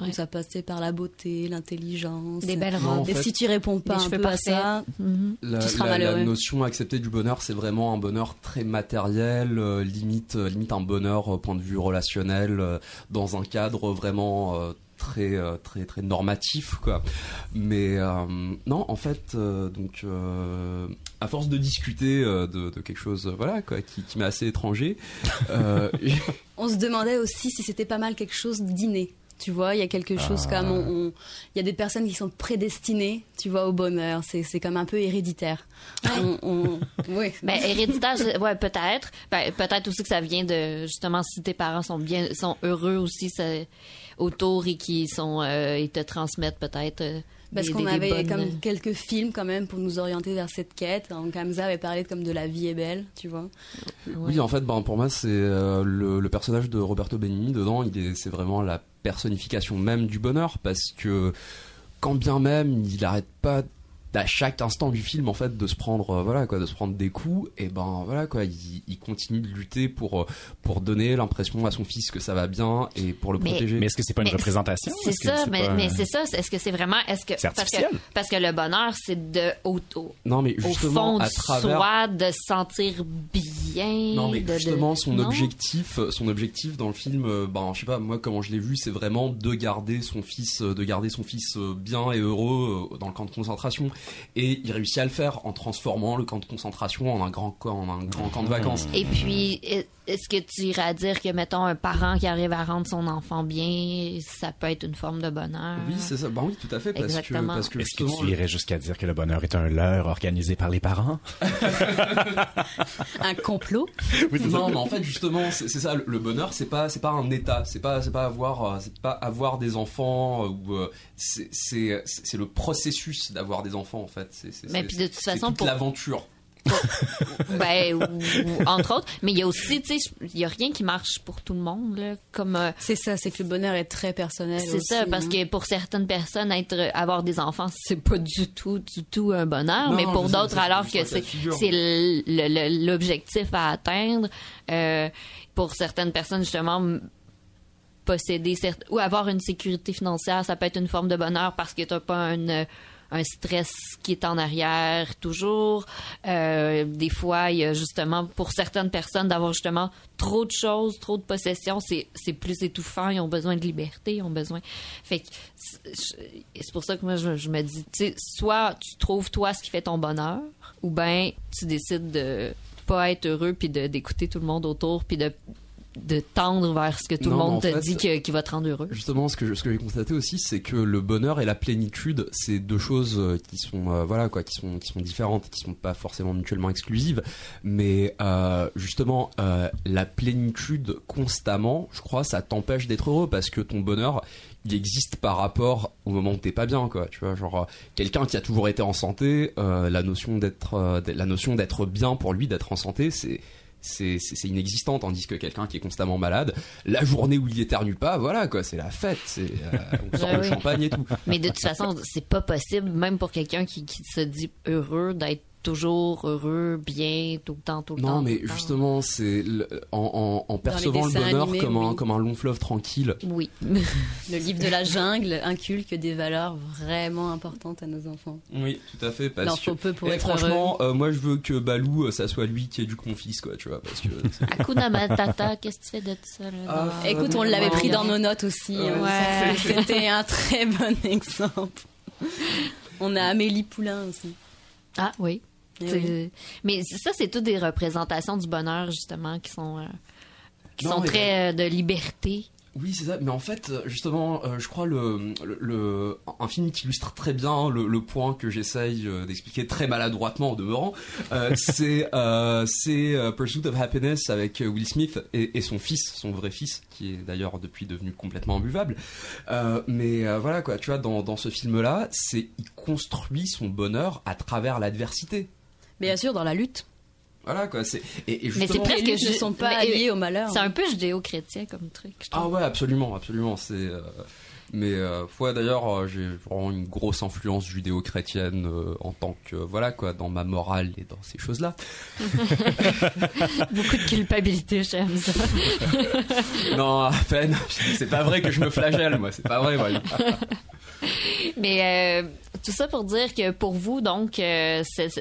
Ouais. Donc ça passait par la beauté, l'intelligence. Des belles robes. Et si tu réponds pas un peu à parfaits. ça, Mhm. La, Tu seras la- la malheureux. notion acceptée du bonheur, c'est vraiment un bonheur très matériel, euh, limite, euh, limite un bonheur au point de vue relationnel, euh, dans un cadre vraiment euh, très, euh, très, très normatif, quoi. Mais euh, non, en fait, euh, donc, euh, à force de discuter euh, de, de quelque chose, euh, voilà, quoi, qui, qui m'est assez étranger, euh, On se demandait aussi si c'était pas mal quelque chose d'inné. Tu vois, il y a quelque chose comme on, on- il y a des personnes qui sont prédestinées, tu vois, au bonheur. C'est, c'est comme un peu héréditaire. On, on- oui. Ben, héréditaire, ouais, peut-être. Ben, peut-être aussi que ça vient de, justement, si tes parents sont bien, sont heureux aussi ça, autour et qui sont, euh, ils te transmettent peut-être. euh, Parce qu'on avait bonnes- comme quelques films quand même pour nous orienter vers cette quête. Donc Hamza avait parlé comme de la vie est belle, tu vois. Oui, en fait, ben, pour moi, c'est euh, le, le personnage de Roberto Benigni dedans. Il c'est vraiment la personnification même du bonheur parce que quand bien même il n'arrête pas à chaque instant du film en fait de se prendre euh, voilà quoi de se prendre des coups et ben voilà quoi il, il continue de lutter pour euh, pour donner l'impression à son fils que ça va bien et pour le Mais- protéger Mais est-ce que c'est pas une Mais représentation? C'est ça, mais, pas- mais c'est ça. Est-ce que c'est vraiment, est-ce que C'est parce que artificiel? parce que le bonheur, c'est de au, au, non mais au justement fond à travers soi, de se sentir bien. Non mais de- de- justement son Non? objectif, son objectif dans le film, euh, ben je sais pas moi comment je l'ai vu, c'est vraiment de garder son fils, de garder son fils bien et heureux dans le camp de concentration. Et il réussit à le faire en transformant le camp de concentration en un grand camp, en un grand camp de vacances. Et puis, est- est-ce que tu irais à dire que, mettons, un parent qui arrive à rendre son enfant bien, ça peut être une forme de bonheur? Oui c'est ça, ben oui tout à fait parce que Exactement. parce que Est-ce que tu irais jusqu'à dire que le bonheur est un leurre organisé par les parents? Un complot? non, mais en fait justement, c'est c'est ça. le- Le bonheur, c'est pas, c'est pas un état, c'est pas, c'est pas avoir, euh, c'est pas avoir des enfants euh, ou euh, c'est, c'est, c'est le processus d'avoir des enfants en fait. C'est, c'est- Mais c'est- puis de toute façon, toute pour- l'aventure. Ben, ou, ou entre autres. Mais il y a aussi, tu sais, il y a rien qui marche pour tout le monde, là. Comme, euh, C'est ça, c'est que le bonheur est très personnel. c'est aussi, ça, parce hein. que pour certaines personnes, être, avoir des enfants, c'est pas du tout, du tout un bonheur. Non, mais pour d'autres, alors que c'est, c'est le- le- le- l'objectif à atteindre, euh, pour certaines personnes, justement, posséder certes- ou avoir une sécurité financière, ça peut être une forme de bonheur parce que t'as pas un, euh, un stress qui est en arrière toujours. Euh, des fois, il y a justement, pour certaines personnes, d'avoir justement trop de choses, trop de possessions, c'est plus étouffant. Ils ont besoin de liberté, ils ont besoin. Fait que c'est pour ça que moi, je, me dis, tu sais, soit tu trouves toi ce qui fait ton bonheur, ou bien tu décides de pas être heureux puis d'écouter tout le monde autour puis de de tendre vers ce que tout Non, le monde te fait, dit que- qui va te rendre heureux. Justement, ce que je- ce que j'ai constaté aussi, c'est que le bonheur et la plénitude, c'est deux choses euh, qui sont euh, voilà quoi, qui sont qui sont différentes, qui sont pas forcément mutuellement exclusives, mais euh, justement euh, la plénitude constamment, je crois, ça t'empêche d'être heureux parce que ton bonheur il existe par rapport au moment où t'es pas bien, quoi. Tu vois, genre quelqu'un qui a toujours été en santé, euh, la notion d'être, euh, la notion d'être bien pour lui, d'être en santé, c'est c'est inexistant tandis que quelqu'un qui est constamment malade la journée où il éternue pas voilà quoi c'est la fête c'est euh, on sort Ouais, le oui. champagne et tout Mais de toute façon, c'est pas possible, même pour quelqu'un qui, qui se dit heureux, d'être toujours heureux, bien, tout le temps, tout le temps. non mais justement c'est en, en, en percevant le bonheur animés, comme un oui. comme un long fleuve tranquille Oui. Le livre de la jungle inculque des valeurs vraiment importantes à nos enfants. oui tout à fait parce que faut peu pour Eh, être franchement euh, moi je veux que Balou euh, ça soit lui qui éduque mon fils quoi tu vois parce que Hakuna Matata, qu'est-ce que tu fais de ça, là? Ah, Écoute, on l'avait pris dans nos notes aussi. hein. Ouais. C'était un très bon exemple. On a Amélie Poulain aussi. Ah, oui. Eh oui. Mais ça, c'est toutes des représentations du bonheur, justement, qui sont, euh, qui Non, sont très euh, de liberté. Oui, c'est ça. Mais en fait, euh, justement, euh, je crois le, le, le- un film qui illustre très bien le, le point que j'essaye euh, d'expliquer très maladroitement en demeurant, euh, c'est euh, c'est euh, Pursuit of Happiness avec Will Smith et, et son fils, son vrai fils, qui est d'ailleurs depuis devenu complètement imbuvable. Euh, mais euh, voilà quoi, tu vois, dans, dans ce film-là, c'est il construit son bonheur à travers l'adversité. Mais bien sûr, dans la lutte. Voilà quoi, c'est et, et Mais c'est presque les luttes ne sont pas mais- liées au malheur. C'est un peu judéo-chrétien comme truc. je Ah ouais, absolument, absolument. C'est euh, mais euh, ouais, d'ailleurs, euh, j'ai vraiment une grosse influence judéo-chrétienne euh, en tant que voilà quoi, dans ma morale et dans ces choses-là. Beaucoup de culpabilité, j'aime ça. non, à peine. C'est pas vrai que je me flagelle, moi. C'est pas vrai, voyons. Mais euh, tout ça pour dire que pour vous, donc, euh, c'est-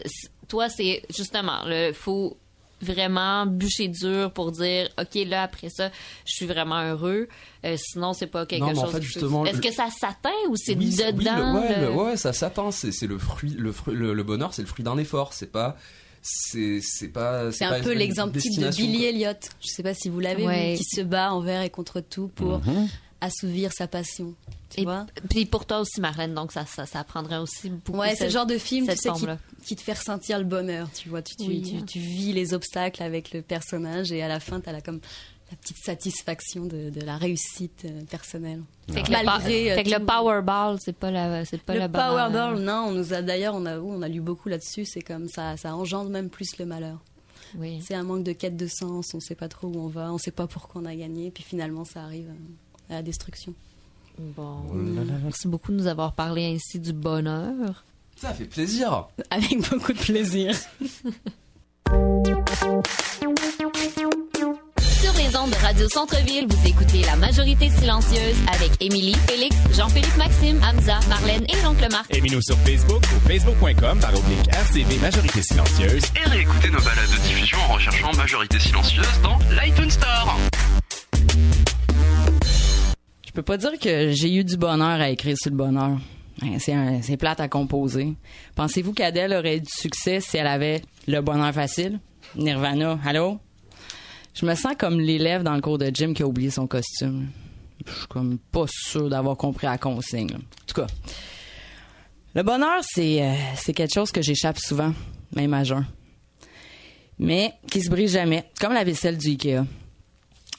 toi, c'est justement, il faut vraiment bûcher dur pour dire, OK, là, après ça, je suis vraiment heureux. Euh, sinon, c'est pas quelque Non, mais en chose... fait, justement, Est-ce le- que ça s'atteint ou c'est Oui, oui, dedans? le- ouais, le- le- ouais, ça s'atteint. C'est c'est le fruit, le fruit, le, le bonheur, c'est le fruit d'un effort. C'est pas, c'est c'est pas. C'est un peu l'exemple type de Billy. Elliot. Je sais pas si vous l'avez Ouais. vu, qui se bat envers et contre tout pour assouvir sa passion. Tu Et vois puis pour toi aussi, Marlène, donc ça, ça, ça prendrait aussi beaucoup... Ouais, c'est le genre de film tu cette sais, qui, te fait ressentir le bonheur. Tu vois, tu, tu, Oui. tu, tu vis les obstacles avec le personnage et à la fin, tu as la, comme, la petite satisfaction de, de la réussite euh, personnelle. Fait que, le, Malgré, euh, fait que le Powerball, c'est pas la, c'est pas le la bonne- Powerball, non, on nous a d'ailleurs, on a, on a lu beaucoup là-dessus. C'est comme ça, ça engendre même plus le malheur. Oui. C'est un manque de quête de sens. On sait pas trop où on va, on sait pas pourquoi on a gagné, puis finalement, ça arrive euh, à la destruction. Bon, Oh merci beaucoup de nous avoir parlé ainsi du bonheur. Ça fait plaisir. Avec beaucoup de plaisir. Sur les ondes de Radio Centre-Ville, vous écoutez La Majorité Silencieuse avec Émilie, Félix, Jean-Philippe Maxime, Hamza, Marlène et l'oncle Marc. Aimez-nous sur Facebook ou facebook.com par oblique RCV Majorité Silencieuse. Et réécoutez nos balades de diffusion en recherchant Majorité Silencieuse dans l'iTunes Store. Je peux pas dire que j'ai eu du bonheur à écrire sur le bonheur. Hein, C'est plate à composer. Pensez-vous qu'Adèle aurait eu du succès si elle avait le bonheur facile? Nirvana, allô? Je me sens comme l'élève dans le cours de gym qui a oublié son costume. Je suis comme pas sûr d'avoir compris la consigne. En tout cas, le bonheur, c'est euh, c'est quelque chose que j'échappe souvent, même à jeun. Mais qui se brise jamais, comme la vaisselle du Ikea.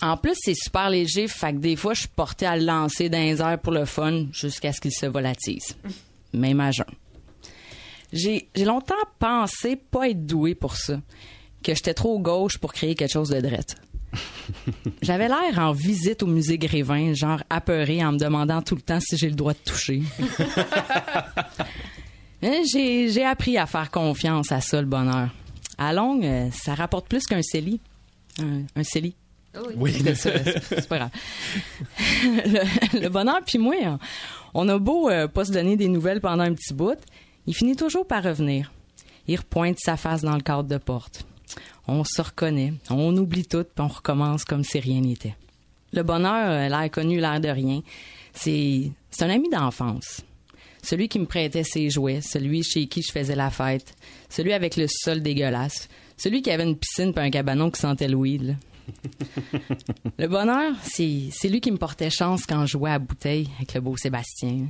En plus, c'est super léger, fait que des fois, je suis portée à le lancer dans les airs pour le fun jusqu'à ce qu'il se volatise. Même à jeun. J'ai longtemps pensé pas être doué pour ça, que j'étais trop gauche pour créer quelque chose de drette. J'avais l'air en visite au musée Grévin, genre apeuré en me demandant tout le temps si j'ai le droit de toucher. J'ai appris à faire confiance à ça, le bonheur. À longue, ça rapporte plus qu'un CELI. Un, un CELI. Oui. C'est pas grave. le, le bonheur, puis moi, hein, on a beau euh, pas se donner des nouvelles pendant un petit bout, il finit toujours par revenir. Il repointe sa face dans le cadre de porte. On se reconnaît, on oublie tout, puis on recommence comme si rien n'était. Le bonheur, euh, l'air connu, l'air de rien, c'est un ami d'enfance. Celui qui me prêtait ses jouets, celui chez qui je faisais la fête, celui avec le sol dégueulasse, celui qui avait une piscine puis un cabanon qui sentait le weed. là. Le bonheur, c'est lui qui me portait chance quand je jouais à bouteille avec le beau Sébastien.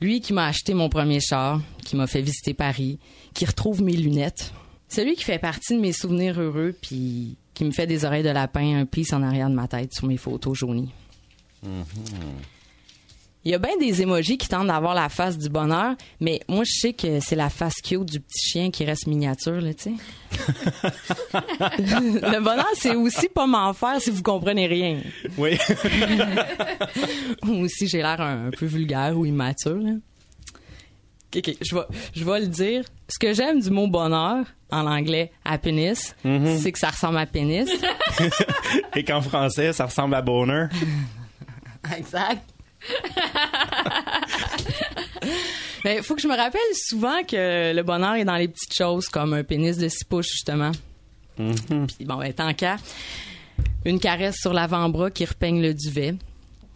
Lui qui m'a acheté mon premier char, qui m'a fait visiter Paris, qui retrouve mes lunettes. Celui qui fait partie de mes souvenirs heureux, puis qui me fait des oreilles de lapin, un plis en arrière de ma tête sur mes photos jaunies. Il y a bien des émojis qui tentent d'avoir la face du bonheur, mais moi, je sais que c'est la face cute du petit chien qui reste miniature, là, tu sais. le bonheur, c'est aussi pas m'en faire si vous comprenez rien. Oui. ou si j'ai l'air un, un peu vulgaire ou immature. Là. Ok, je vais, je vais le dire. Ce que j'aime du mot bonheur, en anglais, happiness, c'est que ça ressemble à pénis. Et qu'en français, ça ressemble à bonheur. exact. Mais il faut que je me rappelle souvent que le bonheur est dans les petites choses, comme un pénis de six pouces, justement. Puis bon, ben, tant qu'à, une caresse sur l'avant-bras qui repeigne le duvet,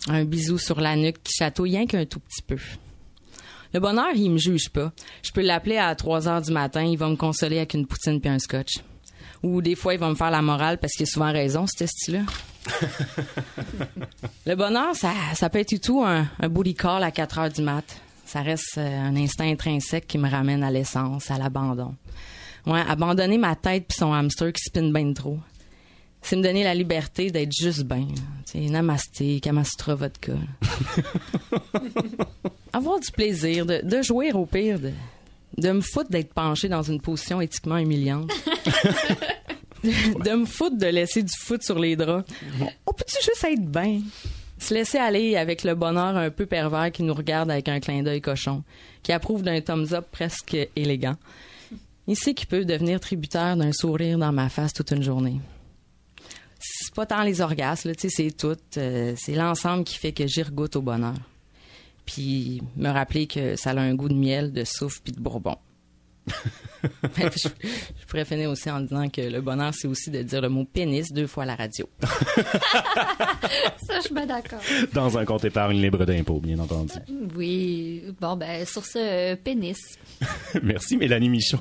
un bisou sur la nuque qui chatouille rien qu'un tout petit peu. Le bonheur, il me juge pas. Je peux l'appeler à 3 heures du matin, il va me consoler avec une poutine puis un scotch. Ou des fois, il va me faire la morale parce qu'il a souvent raison, ce style-là. Le bonheur, ça, ça peut être du tout un, un booty call à 4 heures du mat. Ça reste euh, un instinct intrinsèque qui me ramène à l'essence, à l'abandon. Ouais, abandonner ma tête puis son hamster qui spinne bien trop. C'est me donner la liberté d'être juste bien. Namasté, kamastra vodka. Avoir du plaisir, de, de jouer au pire, de, de me foutre d'être penché dans une position éthiquement humiliante. de me foutre de laisser du foot sur les draps. On peut-tu juste être bien? Se laisser aller avec le bonheur un peu pervers qui nous regarde avec un clin d'œil cochon, qui approuve d'un thumbs up presque élégant. Il sait qu'il peut devenir tributaire d'un sourire dans ma face toute une journée. C'est pas tant les orgasmes, là, tu sais, c'est tout. euh, c'est l'ensemble qui fait que j'y regoute au bonheur. Puis me rappeler que ça a un goût de miel, de souffle puis de bourbon. Ben, je, je pourrais finir aussi en disant que le bonheur, c'est aussi de dire le mot pénis deux fois à la radio. Ça, je suis d'accord. Dans un compte épargne libre d'impôt, bien entendu. Oui. Bon, ben, sur ce, euh, pénis. Merci, Mélanie Michaud.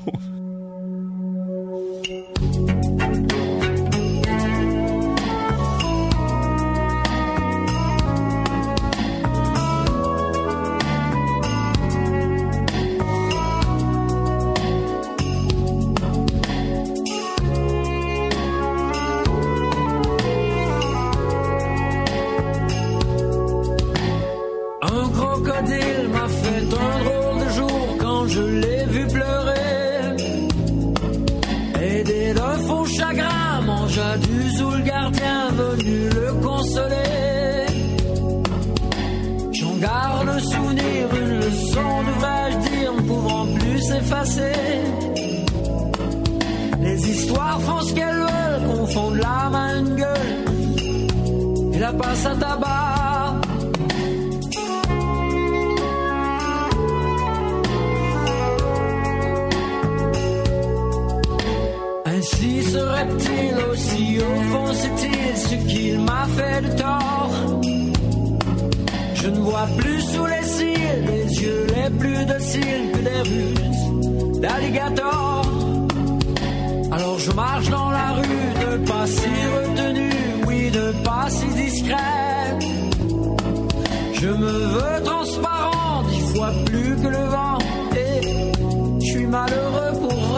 L'âme à une gueule et la passe à tabac. Ainsi serait-il aussi offensé-il ce qu'il m'a fait de tort Je ne vois plus sous les cils des yeux les plus dociles que des ruses d'alligator Alors je marche dans la rue de pas si retenu, oui de pas si discret Je me veux transparent, dix fois plus que le vent Et je suis malheureux pour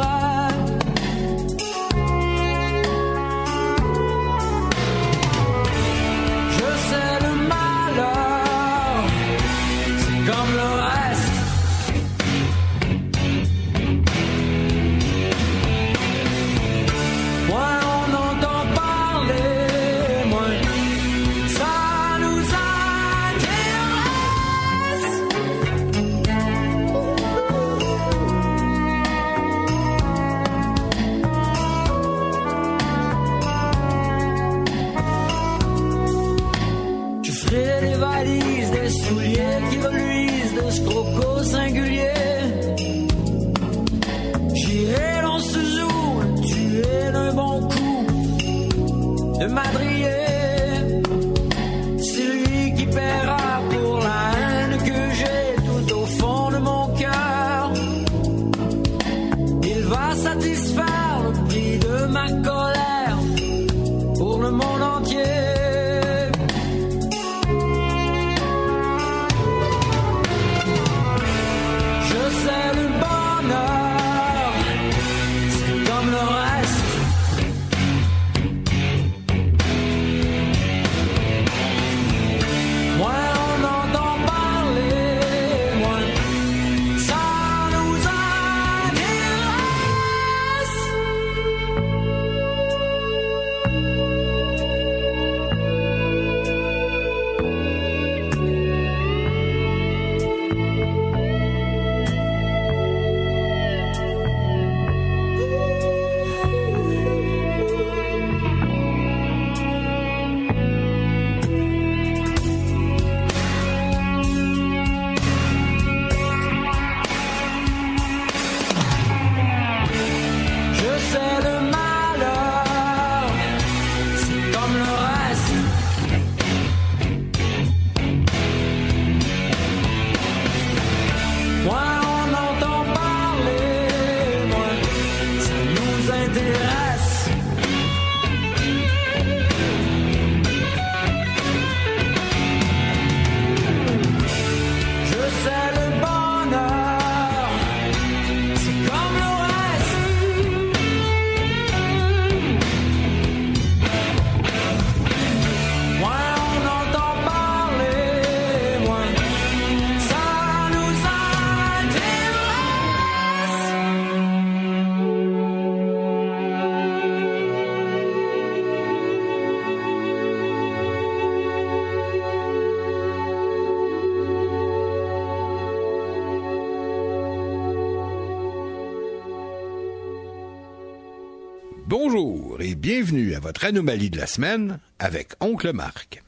Bonjour et bienvenue à votre anomalie de la semaine avec Oncle Marc.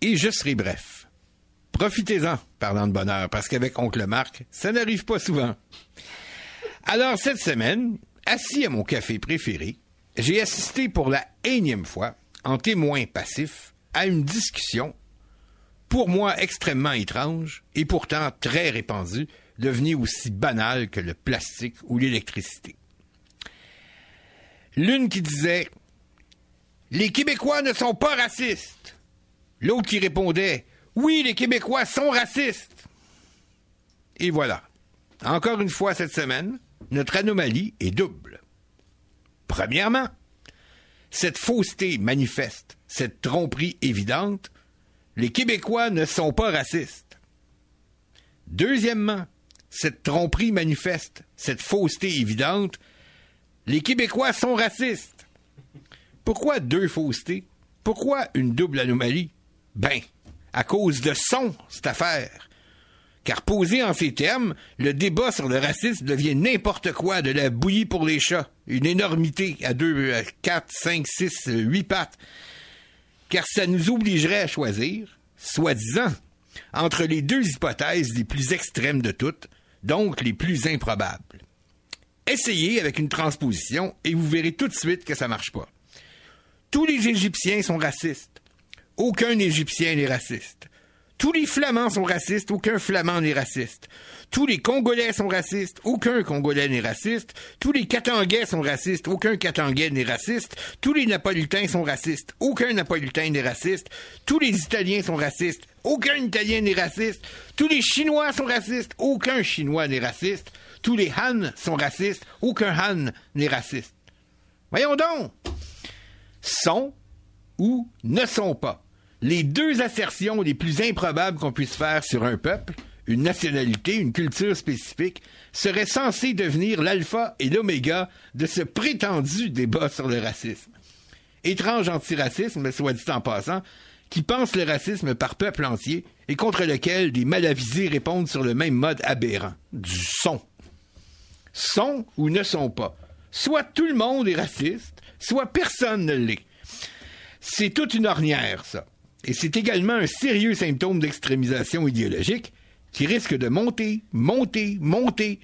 Et je serai bref. Profitez-en, parlant de bonheur, parce qu'avec Oncle Marc, ça n'arrive pas souvent. Alors, cette semaine, assis à mon café préféré, j'ai assisté pour la énième fois, en témoin passif, à une discussion, pour moi extrêmement étrange et pourtant très répandue, devenue aussi banale que le plastique ou l'électricité. L'une qui disait Les Québécois ne sont pas racistes. L'autre qui répondait Oui, les Québécois sont racistes. Et voilà. Encore une fois cette semaine, notre anomalie est double. Premièrement, cette fausseté manifeste, cette tromperie évidente, les Québécois ne sont pas racistes. Deuxièmement, cette tromperie manifeste, cette fausseté évidente, les Québécois sont racistes. Pourquoi deux faussetés? Pourquoi une double anomalie? Ben, à cause de son, cette affaire. Car posé en ces termes, le débat sur le racisme devient n'importe quoi, de la bouillie pour les chats, une énormité à deux, à quatre, cinq, six, huit pattes. Car ça nous obligerait à choisir, soi-disant, entre les deux hypothèses les plus extrêmes de toutes, donc les plus improbables. Essayez avec une transposition et vous verrez tout de suite que ça marche pas. Tous les Égyptiens sont racistes. Aucun Égyptien n'est raciste. Tous les Flamands sont racistes, aucun Flamand n'est raciste. Tous les Congolais sont racistes, aucun Congolais n'est raciste. Tous les Katangais sont racistes, aucun Katangais n'est raciste. Tous les Napolitains sont racistes, aucun Napolitain n'est raciste. Tous les Italiens sont racistes, aucun Italien n'est raciste. Tous les Chinois sont racistes, aucun Chinois n'est raciste. Tous les Han sont racistes, aucun Han n'est raciste. Voyons donc! Sont ou ne sont pas. Les deux assertions les plus improbables qu'on puisse faire sur un peuple, une nationalité, une culture spécifique, seraient censées devenir l'alpha et l'oméga de ce prétendu débat sur le racisme. Étrange antiracisme, soit dit en passant, qui pense le racisme par peuple entier et contre lequel des malavisés répondent sur le même mode aberrant, du son. Sont ou ne sont pas. Soit tout le monde est raciste, soit personne ne l'est. C'est toute une ornière, ça. Et c'est également un sérieux symptôme d'extrémisation idéologique qui risque de monter, monter, monter,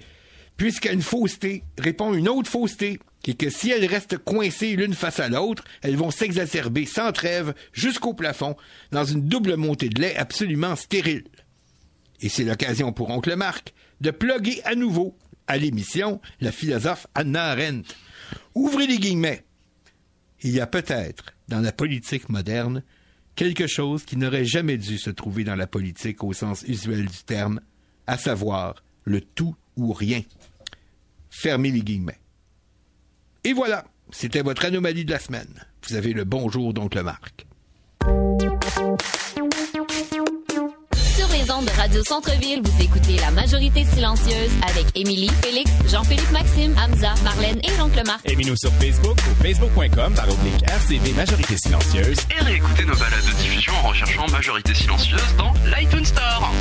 puisqu'à une fausseté répond une autre fausseté, et que si elles restent coincées l'une face à l'autre, elles vont s'exacerber sans trêve jusqu'au plafond dans une double montée de lait absolument stérile. Et c'est l'occasion pour Oncle Marc de plugger à nouveau à l'émission la philosophe Anna Arendt. Ouvrez les guillemets. Il y a peut-être, dans la politique moderne, quelque chose qui n'aurait jamais dû se trouver dans la politique au sens usuel du terme, à savoir le tout ou rien. Fermez les guillemets. Et voilà, c'était votre anomalie de la semaine. Vous avez le bonjour d'oncle Marc. Ondes de Radio Centre-Ville, vous écoutez La Majorité Silencieuse avec Émilie, Félix, Jean-Philippe Maxime, Hamza, Marlène et l'oncle Marc. Aimez-nous sur Facebook ou facebook.com par oblique RCV Majorité Silencieuse. Et réécoutez nos balades de diffusion en recherchant Majorité Silencieuse dans l'iTunes Store.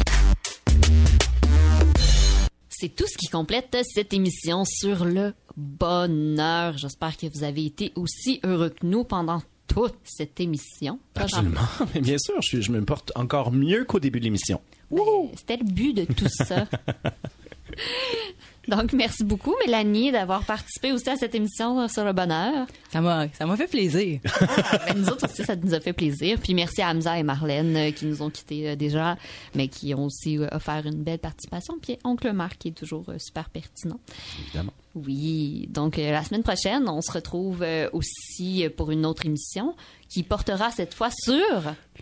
C'est tout ce qui complète cette émission sur le bonheur. J'espère que vous avez été aussi heureux que nous pendant toute cette émission. Pas Absolument. Mais bien sûr, je, me porte encore mieux qu'au début de l'émission. C'était le but de tout ça. Donc, merci beaucoup, Mélanie, d'avoir participé aussi à cette émission sur le bonheur. Ça m'a, ça m'a fait plaisir. Ben, nous autres aussi, ça nous a fait plaisir. Puis merci à Hamza et Marlène euh, qui nous ont quittés euh, déjà, mais qui ont aussi euh, offert une belle participation. Puis Oncle Marc qui est toujours euh, super pertinent. Évidemment. Oui, donc euh, la semaine prochaine, on se retrouve euh, aussi pour une autre émission qui portera cette fois sur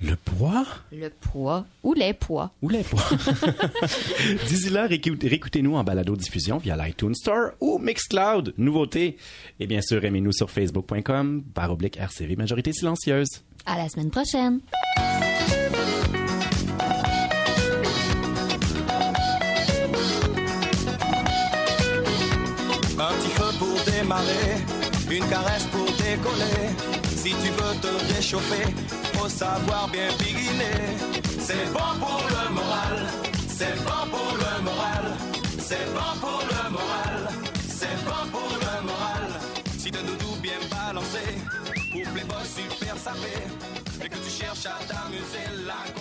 Le poids? Le poids ou les poids. ou les poids? D'ici là, réécoute- réécoutez-nous en balado-diffusion via l'iTunes Store ou Mixcloud, nouveauté. Et bien sûr, aimez-nous sur facebook.com, par oblique RCV Majorité Silencieuse. À la semaine prochaine. Une caresse pour décoller. Si tu veux te réchauffer, faut savoir bien piginer. C'est bon pour le moral, c'est bon pour le moral, c'est bon pour le moral, c'est bon pour le moral. Si de doudou bien balancé Pour Playboy super sapé Et que tu cherches à t'amuser La